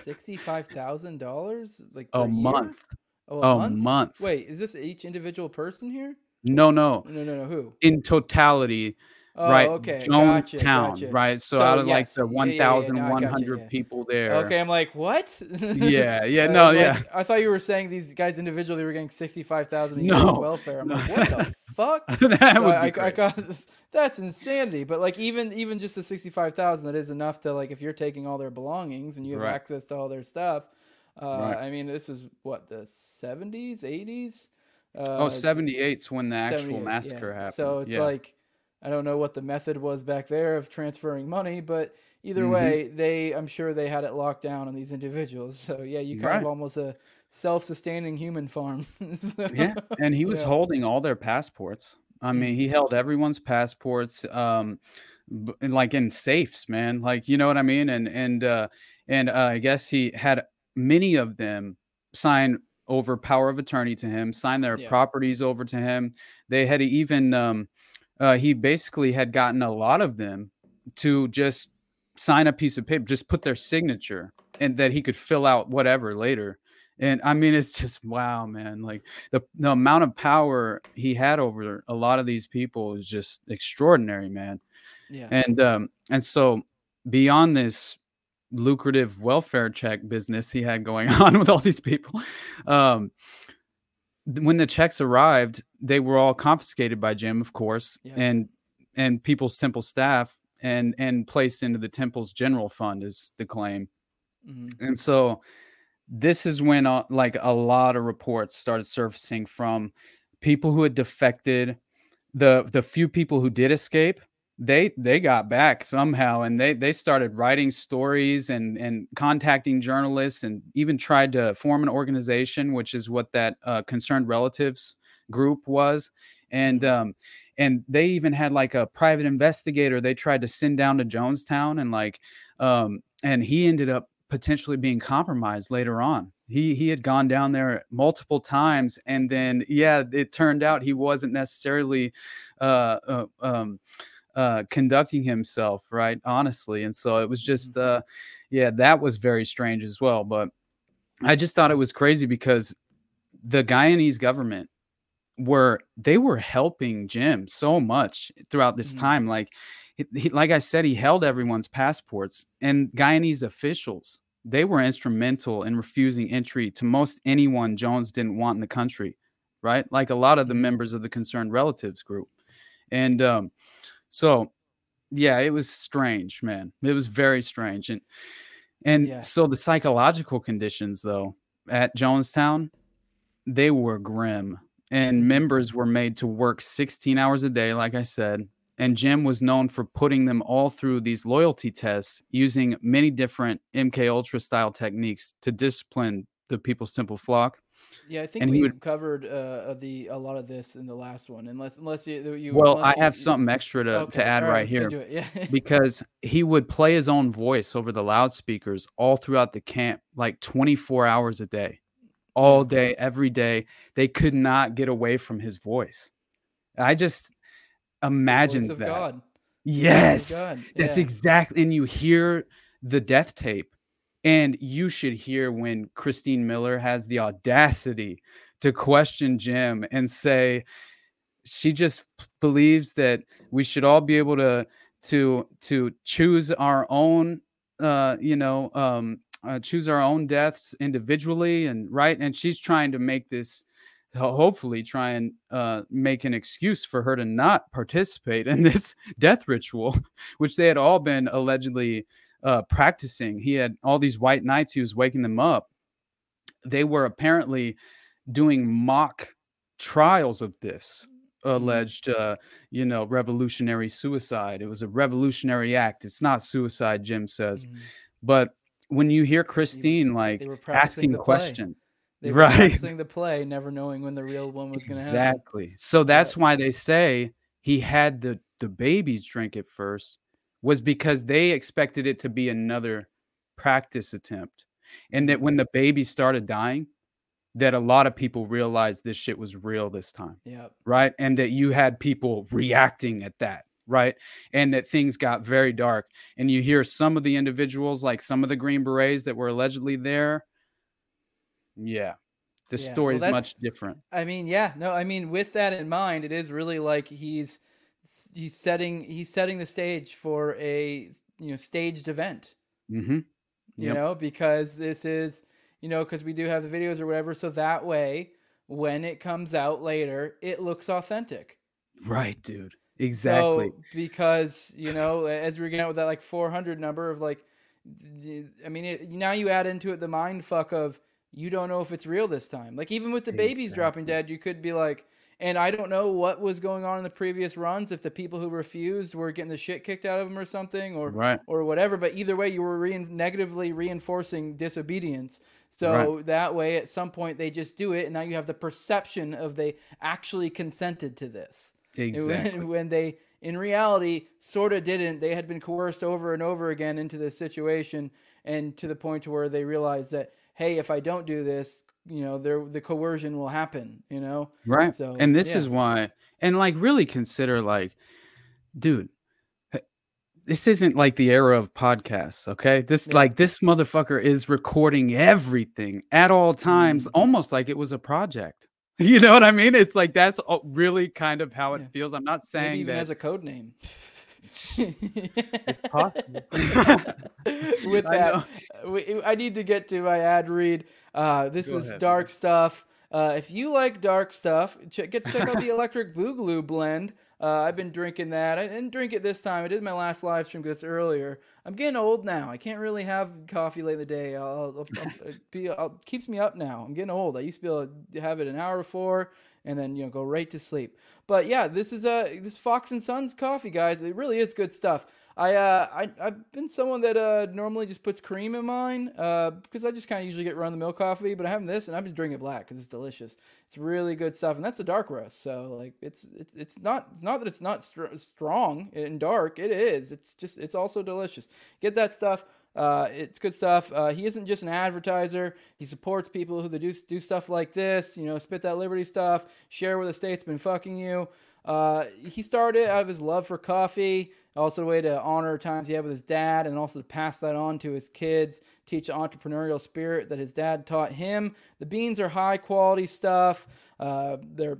Sixty five thousand dollars, like a month. Oh, a, a month? month? Wait, is this each individual person here? No, no, no, no, no. Who? In totality, Oh, right? okay, gotcha, Jonestown, gotcha. right? So, So, out of like yes, the yeah, yeah, yeah, gotcha, 1,100 yeah. people there. Okay, I'm like, what? Yeah, yeah, no, was yeah. like- I thought you were saying these guys individually were getting sixty-five thousand a year No, welfare. I'm no. like, what the fuck? that So would I, I, I got that's insanity. But like even even just the sixty-five thousand, that is enough to like if you're taking all their belongings and you have Right. access to all their stuff. Uh, Right. I mean, this is what the seventies, eighties. Uh, Oh, it's 78's when the actual 78, yeah. massacre happened. So it's like I don't know what the method was back there of transferring money, but either Mhm. way, they I'm sure they had it locked down on these individuals. So yeah, you kind Right. of almost a self-sustaining human farm. So- yeah, and he was yeah. holding all their passports. I mean, he held everyone's passports, um, b- like in safes, man. Like you know what I mean? And and uh, and uh, I guess he had many of them sign over power of attorney to him, sign their Yeah. properties over to him. They had even um, uh, he basically had gotten a lot of them to just sign a piece of paper, just put their signature, and that he could fill out whatever later. And I mean, it's just wow, man. Like the the amount of power he had over a lot of these people is just extraordinary, man. yeah. And um and so beyond this lucrative welfare check business he had going on with all these people, um when the checks arrived, they were all confiscated by Jim, of course, Yeah. and and People's Temple staff and and placed into the temple's general fund is the claim. Mhm. And so this is when uh, like a lot of reports started surfacing from people who had defected the the few people who did escape they they got back somehow and they they started writing stories and and contacting journalists and even tried to form an organization which is what that uh, concerned relatives group was and um and they even had like a private investigator they tried to send down to jonestown and like um and he ended up potentially being compromised later on. He he had gone down there multiple times, and then yeah, it turned out he wasn't necessarily uh, uh, um, uh, conducting himself right, honestly, and so it was just uh, yeah, that was very strange as well. But I just thought it was crazy because the Guyanese government were they were helping Jim so much throughout this Mhm. time. Like, he, like I said, he held everyone's passports, and Guyanese officials they were instrumental in refusing entry to most anyone Jones didn't want in the country, right? Like a lot of the Mhm. members of the concerned relatives group, and um, so yeah, it was strange, man. It was very strange, and and Yeah. so the psychological conditions though at Jonestown they were grim and Mhm. members were made to work 16 hours a day like i said and jim was known for putting them all through these loyalty tests using many different mk ultra style techniques to discipline the people's temple flock Yeah, I think and we would- covered uh, the a lot of this in the last one. Unless unless you you well unless i have you- something extra to, Okay, to add right, let's here Yeah. because he would play his own voice over the loudspeakers all throughout the camp like 24 hours a day all day every day they could not get away from his voice i just imagine that God. Yes God, that's exactly and you hear the death tape and you should hear when christine miller has the audacity to question jim and say she just believes that we should all be able to to to choose our own uh you know um uh, choose our own deaths individually and right? And she's trying to make this hopefully try and uh, make an excuse for her to not participate in this death ritual which they had all been allegedly uh, practicing. He had all these White Nights he was waking them up. They were apparently doing mock trials of this alleged uh, you know revolutionary suicide. It was a revolutionary act. It's not suicide jim says. Mhm. but when you hear christine like they were practicing asking the questions. They were right. practicing the play, never knowing when the real one was going to happen. exactly. So that's why they say he had the the babies drink it first was because they expected it to be another practice attempt and that when the baby started dying that a lot of people realized this shit was real this time Yeah. right? And that you had people reacting at that, right? And that things got very dark. And you hear some of the individuals, like some of the Green Berets that were allegedly there. Yeah, the Yeah, story well, is much different. I mean, yeah, no, I mean, with that in mind, it is really like he's he's setting he's setting the stage for a you know staged event Mm-hmm. you know because this is you know because we do have the videos or whatever so that way when it comes out later it looks authentic Right, dude. Exactly. so because you know as we we're getting out with that like 400 number of like I mean it, now you add into it the mind fuck of you don't know if it's real this time like even with the babies dropping dead you could be like and i don't know what was going on in the previous runs if the people who refused were getting the shit kicked out of them or something or Right. or whatever. But either way, you were rein negatively reinforcing disobedience. So that way, at some point, they just do it, and now you have the perception of they actually consented to this. And when- When, they, in reality, sort of didn't. They had been coerced over and over again into this situation, and to the point to where they realized that, hey, if I don't do this, you know, there the coercion will happen. You know, Right. So, and this yeah. is why, and like really consider like, dude, this isn't like the era of podcasts. Okay. This Yeah. like this motherfucker is recording everything at all times, Mhm. almost like it was a project. You know what I mean? It's like that's really kind of how it Yeah. feels. I'm not maybe saying even that has a code name. it's possible. with I that, we, I need to get to my ad read. Uh, this Go is ahead, dark stuff. Uh, if you like dark stuff, check, get check out the Electric Boogaloo blend. Uh, I've been drinking that. I didn't drink it this time. I did my last live stream this earlier. I'm getting old now. I can't really have coffee late in the day. I'll, I'll, I'll be I'll, keeps me up now. I'm getting old. I used to be able to have it an hour before and then you know go right to sleep. But yeah, this is uh this Fox and Sons coffee, guys. It really is good stuff. I uh I I've been someone that uh normally just puts cream in mine uh because I just kind of usually get run the mill coffee, but I have this and I'm just drinking it black because it's delicious. It's really good stuff, and that's a dark roast. So like it's it's it's not it's not that it's not str- strong and dark. It is. It's just it's also delicious. Get that stuff. Uh, it's good stuff. Uh, he isn't just an advertiser. He supports people who do do stuff like this. You know, spit that liberty stuff. Share where the state's been fucking you. Uh, he started out of his love for coffee, also a way to honor times he had with his dad, and also to pass that on to his kids. Teach the entrepreneurial spirit that his dad taught him. The beans are high quality stuff. Uh, they're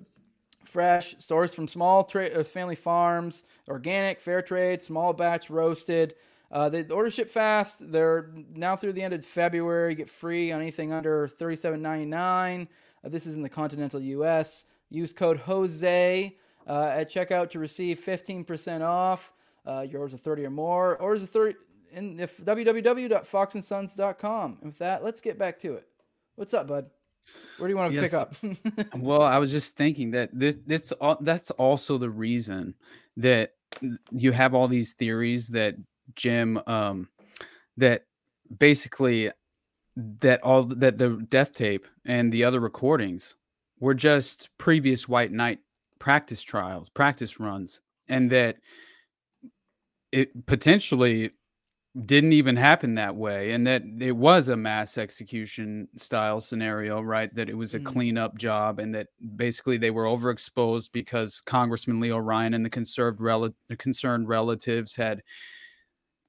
fresh, sourced from small tra- family farms, organic, fair trade, small batch roasted. Uh, they the order ship fast. They're now through the end of February. Get free on anything under thirty-seven ninety-nine. Uh, this is in the continental U.S. Use code Jose uh, at checkout to receive fifteen percent off. Uh, your orders of thirty or more. Orders of thirty in if www.foxnsons.com. And with that, let's get back to it. What's up, bud? Where do you want to Yes. pick up? Well, I was just thinking that this this that's also the reason that you have all these theories that Jim um that basically that all that the death tape and the other recordings were just previous White Night practice trials, practice runs and that it potentially didn't even happen that way and that it was a mass execution style scenario right that it was a Mm. cleanup job and that basically they were overexposed because congressman leo ryan and the conserved rel- the concerned relatives had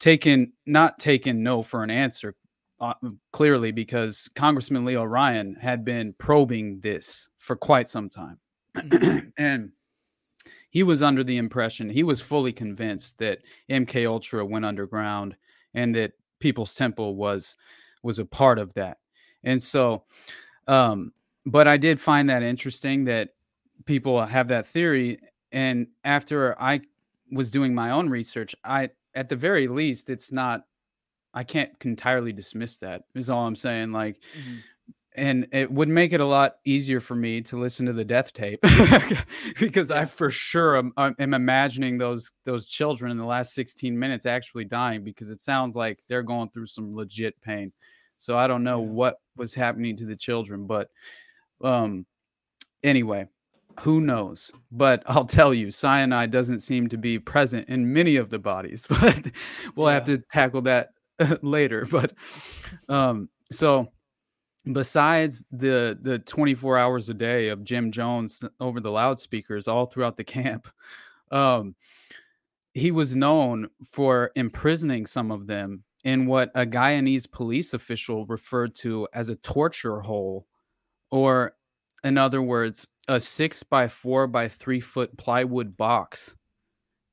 taken not taken no for an answer uh, clearly because congressman leo ryan had been probing this for quite some time. And he was under the impression he was fully convinced that mk ultra went underground and that people's temple was was a part of that. And so um but i did find that interesting that people have that theory. And after i was doing my own research i at the very least it's not i can't entirely dismiss that is all i'm saying like Mhm. and it would make it a lot easier for me to listen to the death tape because I for sure am, am am imagining those those children in the last 16 minutes actually dying because it sounds like they're going through some legit pain. So I don't know Yeah. what was happening to the children, but um anyway, who knows? But I'll tell you, cyanide doesn't seem to be present in many of the bodies, but we'll have to tackle that later. But um so besides the the 24 hours a day of Jim Jones over the loudspeakers all throughout the camp um he was known for imprisoning some of them in what a Guyanese police official referred to as a torture hole or in other words a 6 by 4 by 3 foot plywood box.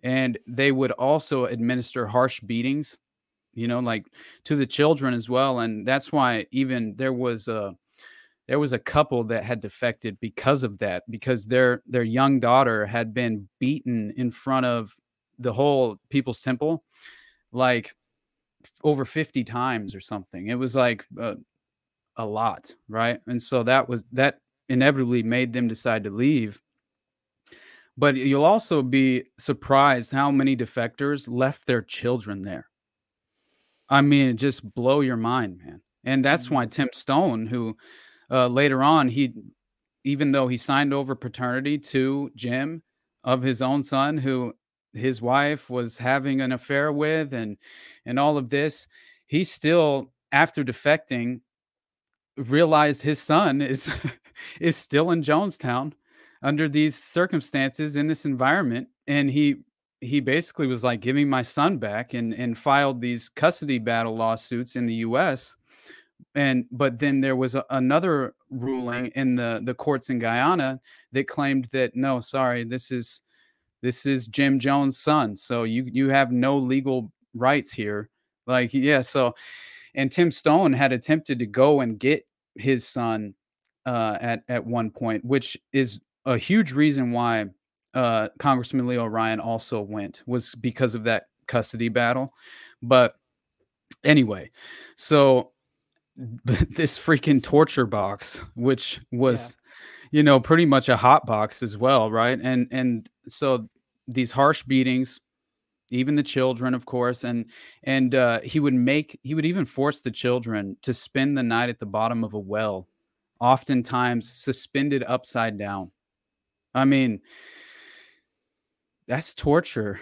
And they would also administer harsh beatings you know like to the children as well. And that's why even there was a there was a couple that had defected because of that because their their young daughter had been beaten in front of the whole people's temple like over 50 times or something. It was like uh, a lot right? And so that was that inevitably made them decide to leave. But you'll also be surprised how many defectors left their children there. I mean just blow your mind man. And that's Mhm. why Tim Stoen who uh, later on he even though he signed over paternity to jim of his own son who his wife was having an affair with and and all of this he still after defecting realized his son is is still in jonestown under these circumstances in this environment and he he basically was like giving my son back and and filed these custody battle lawsuits in the US and but then there was a, another ruling in the the courts in Guyana that claimed that no sorry this is this is Jim Jones son so you you have no legal rights here. Like yeah so and Tim Stoen had attempted to go and get his son uh at at one point which is a huge reason why uh Congressman Leo Ryan also went was because of that custody battle. But anyway so this freaking torture box which was you know pretty much a hot box as well right? And and so these harsh beatings even the children of course and and uh he would make he would even force the children to spend the night at the bottom of a well oftentimes suspended upside down i mean that's torture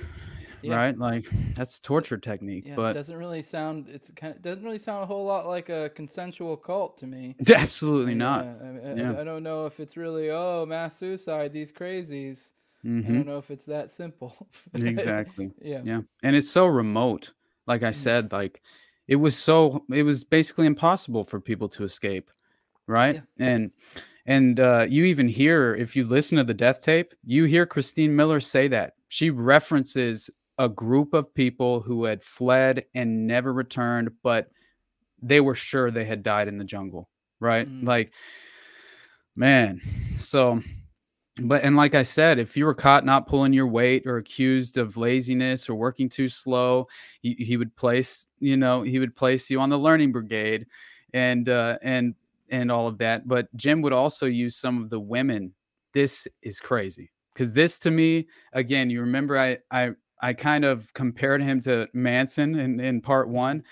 Yeah. right like that's torture technique Yeah, it doesn't really sound. It's kind of doesn't really sound a whole lot like a consensual cult to me. absolutely not I, I- Yeah. I, don't know if it's really oh mass suicide these crazies. I Mhm. don't know if it's that simple. exactly yeah. yeah and it's so remote like i Mm. said like it was so it was basically impossible for people to escape right? And and uh you even hear if you listen to the death tape you hear christine miller say that. She references a group of people who had fled and never returned but they were sure they had died in the jungle right? Mm. like man so but and like I said, if you were caught not pulling your weight or accused of laziness or working too slow, he, he would place you know he would place you on the learning brigade, and uh, and and all of that. But Jim would also use some of the women. This is crazy because this to me again. You remember I I I kind of compared him to Manson in in part one,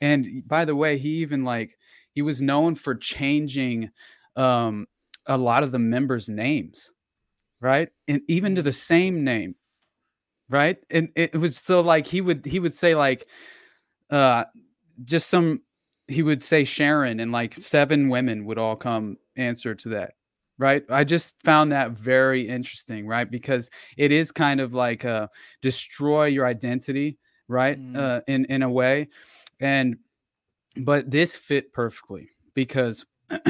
and by the way, he even like he was known for changing um a lot of the members' names right and even to the same name right and it was so like he would he would say like uh just some he would say sharon and like seven women would all come answer to that right? I just found that very interesting right? Because it is kind of like uh destroy your identity right Mm. uh in in a way and but this fit perfectly because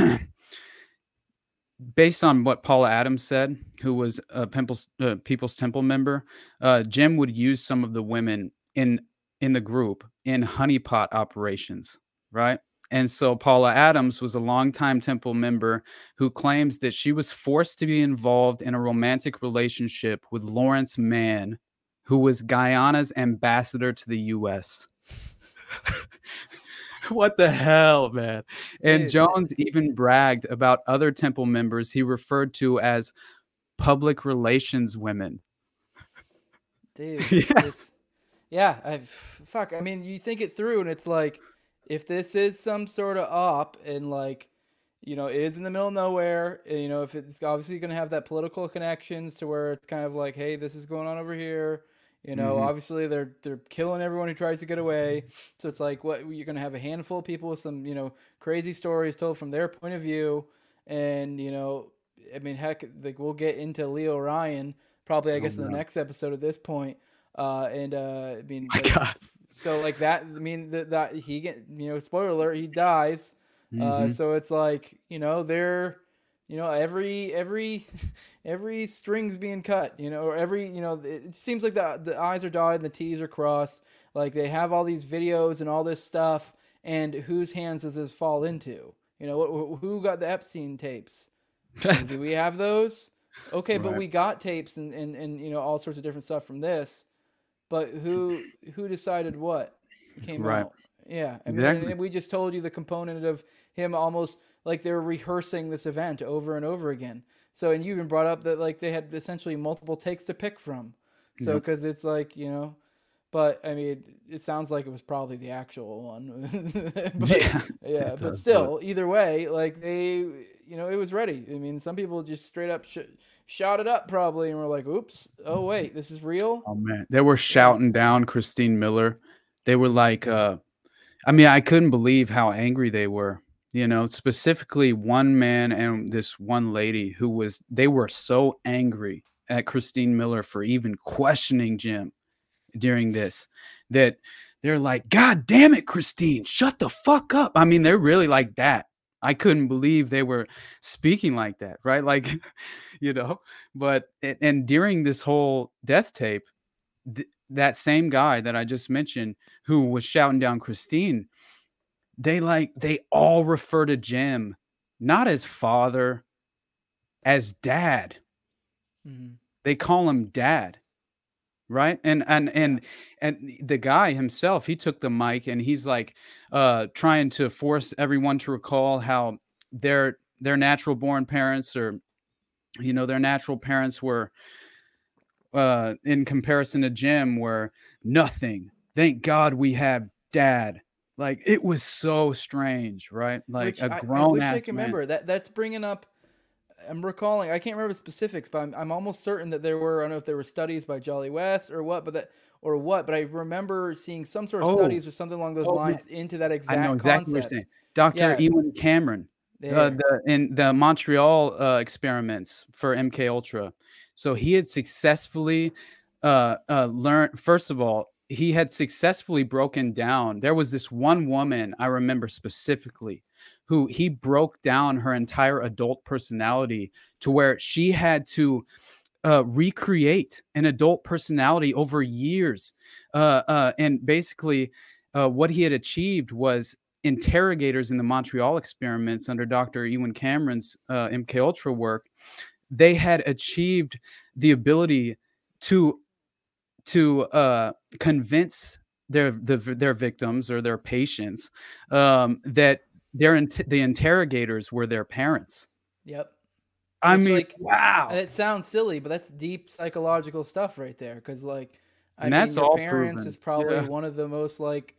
based on what Paula Adams said, who was a People's, uh, People's Temple member, uh, Jim would use some of the women in in the group in honeypot operations, right? And so Paula Adams was a longtime Temple member who claims that she was forced to be involved in a romantic relationship with Laurence Mann, who was Guyana's ambassador to the U.S. what the hell, man? And Jones even bragged about other temple members he referred to as public relations women. Dude, Yeah. this, yeah, I fuck. I mean, you think it through, and it's like, if this is some sort of op, and like, you know, it is in the middle of nowhere, you know, if it's obviously going to have that political connections to where it's kind of like, hey, this is going on over here. You know, Mhm. obviously they're they're killing everyone who tries to get away. So it's like, what you're going to have a handful of people with some, you know, crazy stories told from their point of view, and you know, I mean, heck, like we'll get into Leo Ryan probably, I Oh, guess, in the next episode at this point. Uh, and uh, I mean, like, God. So like that. I mean, that that he get, you know, spoiler alert, he dies. Uh, Mhm. so it's like, you know, they're, you know every every every string's being cut you know or every you know it seems like the the i's are dotted and the t's are crossed like they have all these videos and all this stuff and whose hands does this fall into you know wh- who got the epstein tapes do we have those okay but we got tapes and, and and you know all sorts of different stuff from this but who who decided what came Right. out? Yeah I mean, Exactly. and we just told you the component of him almost like they were rehearsing this event over and over again. So and you even brought up that like they had essentially multiple takes to pick from. So because it's like you know but i mean it sounds like it was probably the actual one. But, Yeah, yeah but does, still either way like they you know it was ready i mean some people just straight up sh- shot it up probably and were like oops oh wait this is real Oh man, they were shouting down Christine Miller. They were like, uh, I mean, I couldn't believe how angry they were. You know, specifically one man and this one lady who was. They were so angry at Christine Miller for even questioning Jim during this that they're like, God damn it, Christine, shut the fuck up. I mean, they're really like that. I couldn't believe they were speaking like that, right? Like, you know, but and, during this whole death tape, th- that same guy that I just mentioned who was shouting down Christine, they like they all refer to Jim not as father, as dad. Mhm. They call him dad. Right? And and and and the guy himself, he took the mic and he's like uh trying to force everyone to recall how their their natural born parents or you know their natural parents were uh in comparison to Jim were nothing. Thank God we have dad. Like it was so strange, right? Like Which a I- I, grown wish I can man. remember that. That's bringing up. I'm recalling. I can't remember the specifics, but I'm, I'm almost certain that there were. I don't know if there were studies by Jolly West or what, but that or what. But I remember seeing some sort of Oh. studies or something along those Oh, man. lines into that exact I know exactly concept. what you're saying. Dr. Yeah. Ewen Cameron, uh, the in the Montreal uh, experiments for MK Ultra. So he had successfully uh, uh, learned. First of all, he had successfully broken down. There was this one woman I remember specifically who he broke down her entire adult personality to where she had to uh, recreate an adult personality over years. Uh, uh, and basically, uh, what he had achieved was interrogators in the Montreal experiments under Dr. Ewen Cameron's uh, MK Ultra work. They had achieved the ability to to uh, convince their the, their victims or their patients um, that their the interrogators were their parents. Yep. I It's mean, like- wow. And it sounds silly, but that's deep psychological stuff right there. Because like, I And mean, that's your all parents proven. is probably Yeah. one of the most like,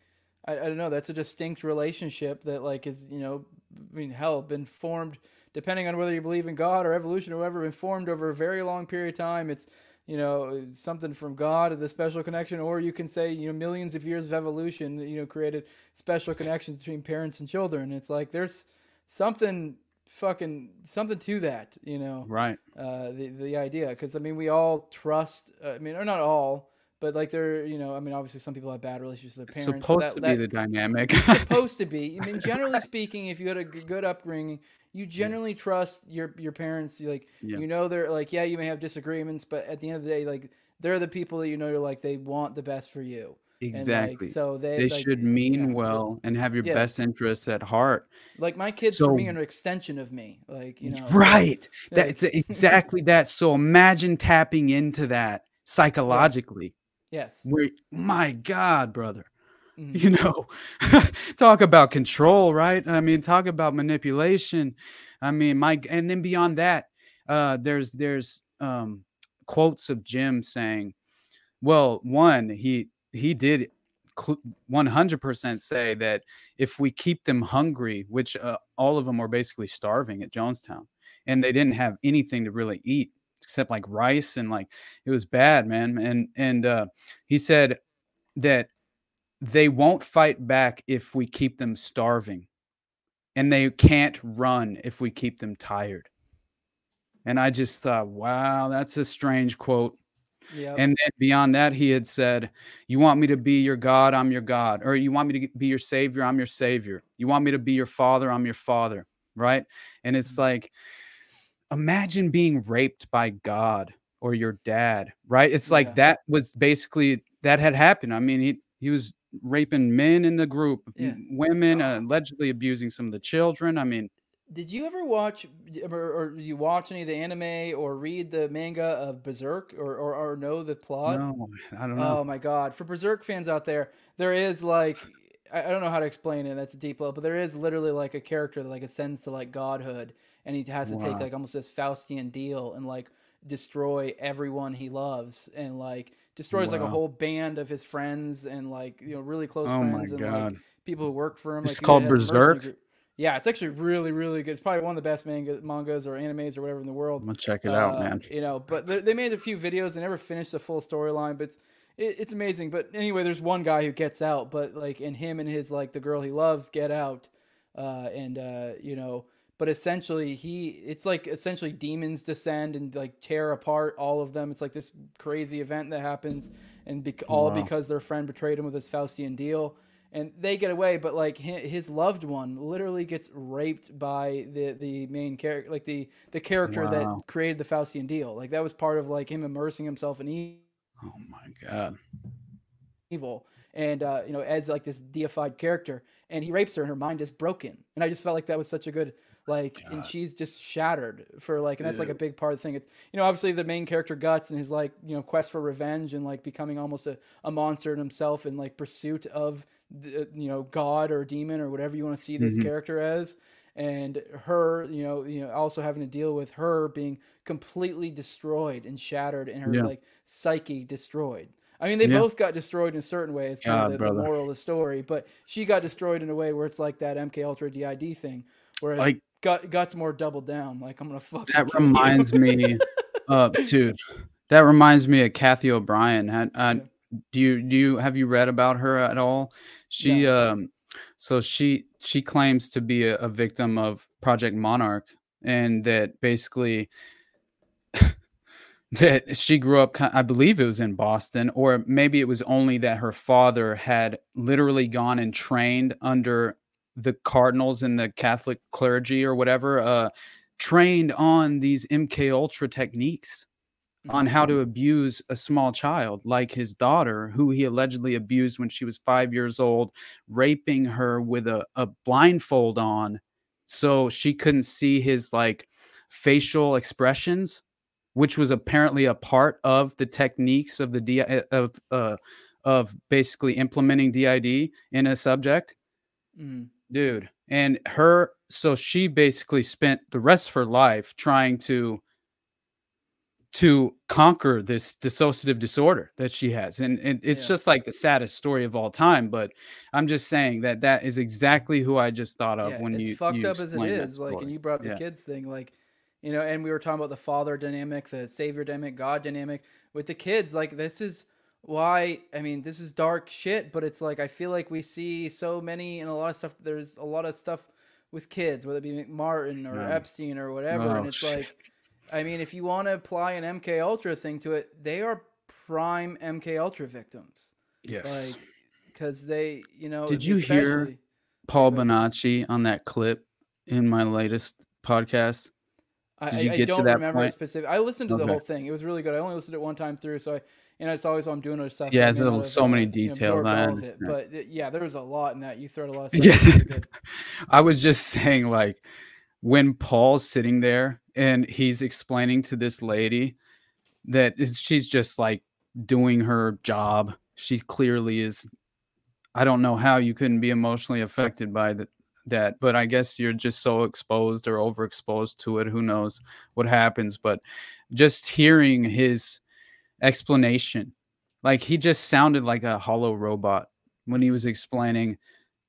I, I don't know. That's a distinct relationship that like is you know, I mean, hell, been formed depending on whether you believe in God or evolution or whatever, been formed over a very long period of time. It's you know something from God, the special connection, or you can say you know millions of years of evolution, you know, created special connections between parents and children. It's like there's something fucking something to that, you know right. uh, the the idea because I mean we all trust uh, I mean or not all but like they're you know I mean obviously some people have bad relationships with their parents It's supposed that, to that, be the dynamic. It's supposed to be I mean generally speaking if you had a good upbringing you generally trust your your parents you like Yeah. you know they're like yeah you may have disagreements but at the end of the day like they're the people that you know you're like they want the best for you And, like, exactly. so they they like, should mean yeah, well and have your Yeah. best interests at heart. like my kids for me are an extension of me like you know right. like- That's exactly that. So imagine tapping into that psychologically. Yes Where my God, brother. Mhm. You know, talk about control, right? I mean, talk about manipulation. I mean, my and then beyond that, uh, there's there's um quotes of Jim saying, well, one, he he did 100% say that if we keep them hungry, which uh, all of them were basically starving at Jonestown, and they didn't have anything to really eat except like rice and like it was bad, man. And and uh, he said that they won't fight back if we keep them starving, and they can't run if we keep them tired. And I just thought, wow, that's a strange quote. yeah And then beyond that, he had said, You want me to be your God, I'm your God. Or you want me to be your savior, I'm your savior. You want me to be your father, I'm your father. Right. And it's like, imagine being raped by God or your dad, right? It's like Yeah. that was basically that had happened. I mean, he he was raping men in the group, Yeah. women, uh, Oh. allegedly abusing some of the children. I mean, Did you ever watch or, or you watch any of the anime or read the manga of Berserk or, or, or know the plot? no, I don't know. Oh my god! For Berserk fans out there, there is like I, I don't know how to explain it. That's a deep level, but there is literally like a character that like ascends to like godhood, and he has to take like almost this Faustian deal and like destroy everyone he loves and like destroys like a whole band of his friends and like you know really close Oh friends and like people who work for him. It's like called that have mercenary Berserk? Yeah, it's actually really really good. It's probably one of the best manga, mangas or animes or whatever in the world. I'm gonna check it out, Uh, man. You know, but they, they made a few videos. They never finished the full storyline, but it's it, it's amazing. But anyway, there's one guy who gets out, but like, and him and his like the girl he loves get out, uh, and uh, you know, but essentially he it's like essentially demons descend and like tear apart all of them. It's like this crazy event that happens, and bec- all Wow. because their friend betrayed him with his Faustian deal. And they get away, but like his loved one literally gets raped by the the main character, like the the character Wow. that created the Faustian deal. Like that was part of like him immersing himself in evil Oh my god. evil, and uh, you know as like this deified character, and he rapes her, and her mind is broken. And I just felt like that was such a good like, and she's just shattered for like, and that's like a big part of the thing. It's you know obviously the main character guts and his like you know quest for revenge and like becoming almost a, a monster in himself in like pursuit of the, you know God or demon or whatever you want to see this Mhm. character as and her you know you know also having to deal with her being completely destroyed and shattered and her Yeah. like psyche destroyed i mean they Yeah. both got destroyed in a certain way it's kind God, of the, the moral of the story but she got destroyed in a way where it's like that mk ultra did thing whereas Like- Gut, guts more doubled down like i'm gonna fuck That reminds me, uh, dude. That reminds me of Cathy O'Brien. Had, uh, do you do you have you read about her at all? She um, so she she claims to be a, a victim of Project Monarch, and that basically that she grew up. I believe it was in Boston, or maybe it was only that her father had literally gone and trained under the cardinals and the Catholic clergy or whatever. Uh, trained on these MK Ultra techniques on how to abuse a small child like his daughter who he allegedly abused when she was 5 years old raping her with a, a blindfold on so she couldn't see his like facial expressions which was apparently a part of the techniques of the D- of uh, of basically implementing DID in a subject Mhm. Dude and her so she basically spent the rest of her life trying to to conquer this dissociative disorder that she has and, and it's Yeah. just like the saddest story of all time but i'm just saying that that is exactly who i just thought of yeah, when it's you fucked you up as it is like and you brought the Yeah. kids thing like you know and we were talking about the father dynamic the savior dynamic god dynamic with the kids like this is why i mean this is dark shit but it's like i feel like we see so many and a lot of stuff there's a lot of stuff with kids whether it be mcmartin or epstein or whatever Oh, and it's shit. like i mean if you want to apply an mk ultra thing to it they are prime mk ultra victims yes like because they you know Did you hear- paul bonacci on that clip in my latest podcast I, Did I, I get to don't that remember point? specific. I listened to the whole thing. It was really good. I only listened to it one time through, so I, you know, it's always I'm doing other stuff. Yeah, I it's may a- not have, so many details, absorbed I all of it. understand. But yeah, there was a lot in that. You threw out a lot of stuff. Yeah. It was really good. I was just saying, like, when Paul's sitting there and he's explaining to this lady that she's just like doing her job. She clearly is. I don't know how you couldn't be emotionally affected by that, that, but I guess you're just so exposed or overexposed to it. Who knows what happens? But just hearing his explanation, like he just sounded like a hollow robot when he was explaining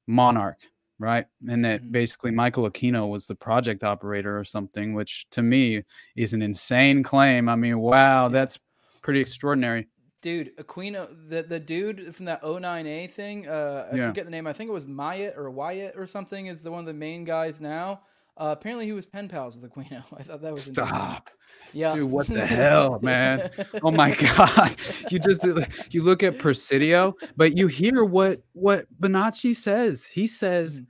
Monarch right? And that Mhm. basically Michael Aquino was the project operator or something, which to me is an insane claim. I mean, wow, that's pretty extraordinary. Dude, Aquino, the the dude from that O9A thing, uh, I Yeah. forget the name. I think it was Myatt or Wyatt or something. Is the one of the main guys now. Uh, apparently, he was pen pals with Aquino. I thought that was. Stop. Yeah, Dude, what the hell, man? Oh my god. You just you look at Presidio, but you hear what what Bonacci says. He says Mhm.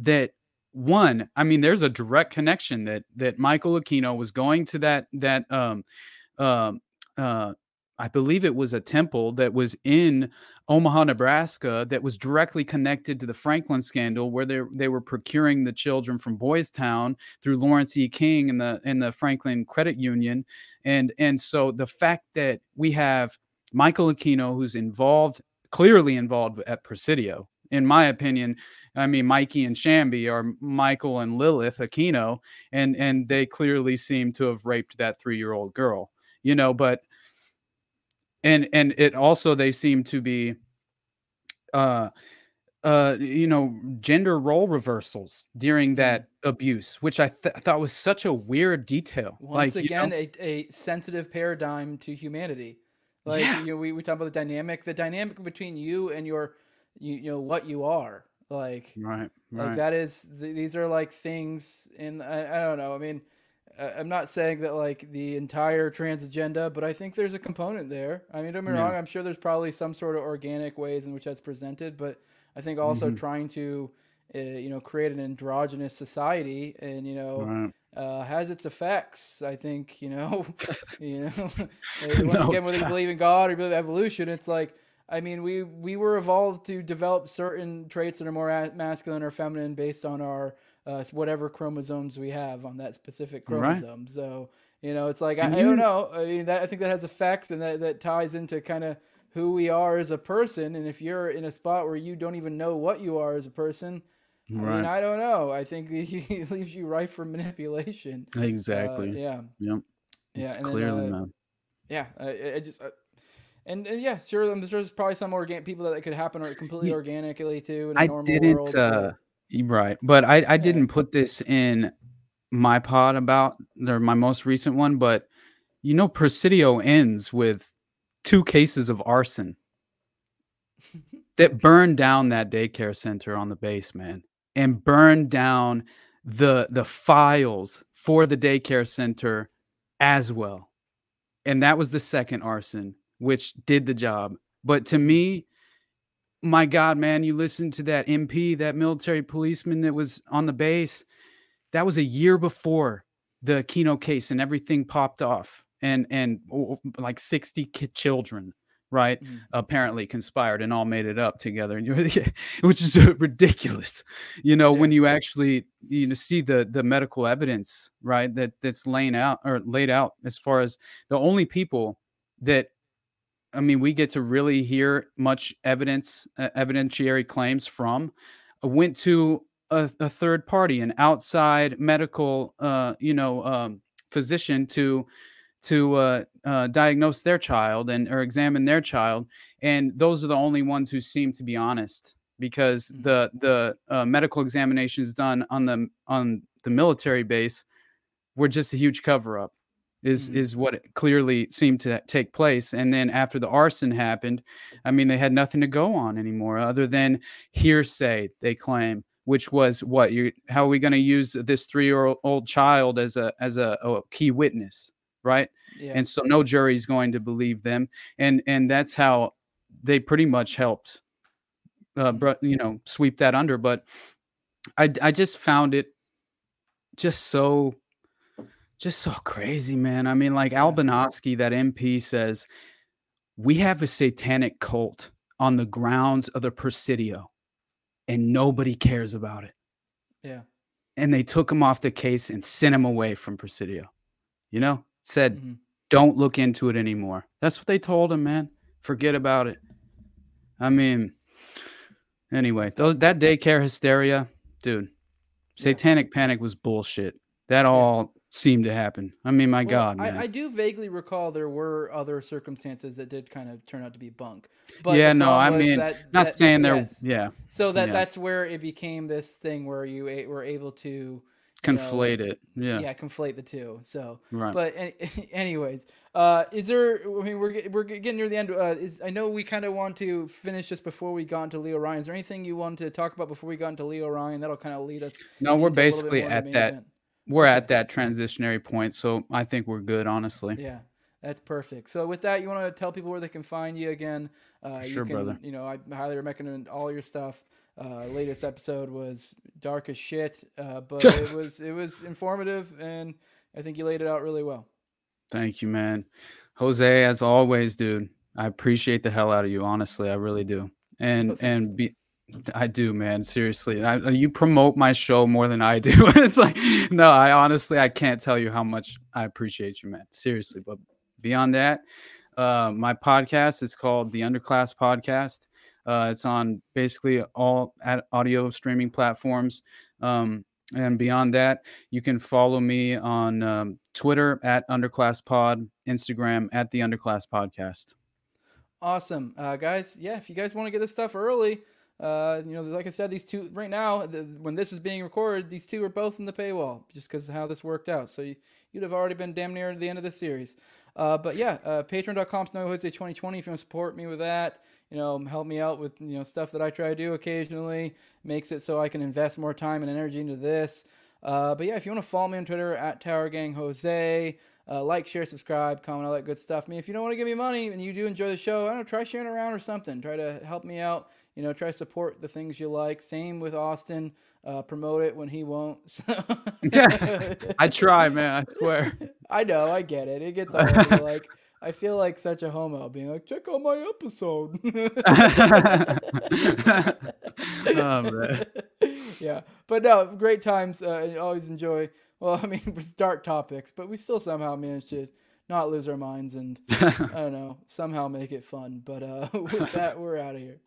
that one, I mean, there's a direct connection that that Michael Aquino was going to that that um um uh I believe it was a temple that was in Omaha, Nebraska, that was directly connected to the Franklin scandal, where they they were procuring the children from Boys Town through Lawrence E. King and the and the Franklin Credit Union, and and so the fact that we have Michael Aquino, who's involved, clearly involved at Presidio, in my opinion. I mean, Mikey and Shambi are Michael and Lilith Aquino, and and they clearly seem to have raped that three year old girl, you know. But and and it also they seem to be, uh, uh, you know, gender role reversals during that abuse, which I th- thought was such a weird detail. Once like, you again, know- a, a sensitive paradigm to humanity. Like Yeah. you know, we, we talk about the dynamic, the dynamic between you and your, you, you know, what you are. Like, right, like that is th- these are like things in I, I don't know. I mean, I'm not saying that like the entire trans agenda, but I think there's a component there. I mean, don't me Yeah. wrong. I'm sure there's probably some sort of organic ways in which that's presented, but I think also Mhm. trying to, uh, you know, create an androgynous society and you know right. uh, has its effects. I think you know, you know. Once No again, whether you believe in God or you believe in evolution, it's like I mean, we we were evolved to develop certain traits that are more masculine or feminine based on our uh, whatever chromosomes we have on that specific Right. chromosome. So you know, it's like I, I don't know. I mean, that I think that has effects, and that that ties into kind of who we are as a person. And if you're in a spot where you don't even know what you are as a person, I mean, I don't know. I think it leaves you ripe for manipulation. Uh, Exactly. yeah. Yep. Yeah. And Clearly, then, uh, man. yeah. I, I- just. Uh, and, and yeah, sure. I'm sure there's probably some organic people that it could happen or completely organically too in a I normal didn't. world. uh Right, but I I didn't put this in my pod about or my most recent one, but you know, Presidio ends with two cases of arson that burned down that daycare center on the base, man, and burned down the the files for the daycare center as well. And that was the second arson, which did the job. But to me, my God, man, you listen to that MP, that military policeman that was on the base. That was a year before the Keno case and everything popped off, and and like sixty children, right? Mhm. Apparently conspired and all made it up together, which is ridiculous, you know, when you actually you know see the the medical evidence, right? That that's laying out or laid out as far as the only people that I mean, we get to really hear much evidence, uh, evidentiary claims from, went to a, a third party, an outside medical, uh, you know, um, physician to to uh, uh, diagnose their child and or examine their child, and those are the only ones who seem to be honest because Mhm. the the uh, medical examinations done on the on the military base were just a huge cover up is Mhm. is what clearly seemed to take place. And then after the arson happened i mean they had nothing to go on anymore other than hearsay they claim which was what you how are we going to use this 3 year old child as a as a, a key witness right? Yeah. and so no jury's going to believe them. And and that's how they pretty much helped uh br- you know sweep that under. But i i just found it just so just so crazy man i mean like Albanowski, that mp says we have a satanic cult on the grounds of the presidio and nobody cares about it yeah. and they took him off the case and sent him away from presidio you know said Mhm. don't look into it anymore. That's what they told him, man. Forget about it. I mean, anyway, those that daycare hysteria, dude. Yeah. Satanic panic was bullshit. That all seemed to happen. I mean, my Well, God, man. I, I do vaguely recall there were other circumstances that did kind of turn out to be bunk. But yeah, no, I mean, that, not that- saying they're yes. yeah, So that yeah. that's where it became this thing where you a- were able to you know, conflate it. Yeah, yeah. conflate the two. So, right. but any, anyways, uh, is there? I mean, we're we're getting near the end. Uh, is I know we kind of want to finish just before we got into Leo Ryan. Is there anything you want to talk about before we got into Leo Ryan? That'll kind of lead us. no, we're into a little bit basically more of the at that. event. We're at that transitionary point, so I think we're good, honestly. Yeah, that's perfect. So with that, you want to tell people where they can find you again. Uh, sure, you can, brother. You know, I highly recommend all your stuff. Uh, latest episode was dark as shit, uh, but it was it was informative, and I think you laid it out really well. Thank you, man. Jose, as always, dude. I appreciate the hell out of you. Honestly, I really do. And Oh, and be, I do, man. Seriously, I, you promote my show more than I do. it's like, no, I honestly, I can't tell you how much I appreciate you, man. Seriously, but beyond that, uh, my podcast is called the Underclass Podcast. Uh, it's on basically all at audio streaming platforms. Um, and beyond that, you can follow me on um, Twitter at Underclass Pod, Instagram at the Underclass Podcast. Awesome, uh, guys. Yeah, if you guys want to get this stuff early, uh, you know, like I said, these two right now, the, when this is being recorded, these two are both in the paywall just because of how this worked out. So you, you'd have already been damn near the end of the series. Uh, but yeah, uh, patreon.com no Jose 2020 if you want to support me with that. You know, help me out with you know stuff that I try to do occasionally. Makes it so I can invest more time and energy into this. Uh, but yeah, if you want to follow me on Twitter at Tower Gang Jose, uh, like, share, subscribe, comment, all that good stuff. I mean, if you don't want to give me money and you do enjoy the show, I don't know, try sharing around or something. Try to help me out. You know, try to support the things you like. Same with Austin. Uh, promote it when he won't. So- I try, man. I swear. I know, I get it. It gets already like I feel like such a homo being like, check out my episode. oh man. yeah, but no, great times. Uh, always enjoy. Well, I mean, it was dark topics, but we still somehow managed to not lose our minds and I don't know somehow make it fun. But uh, with that, we're out of here.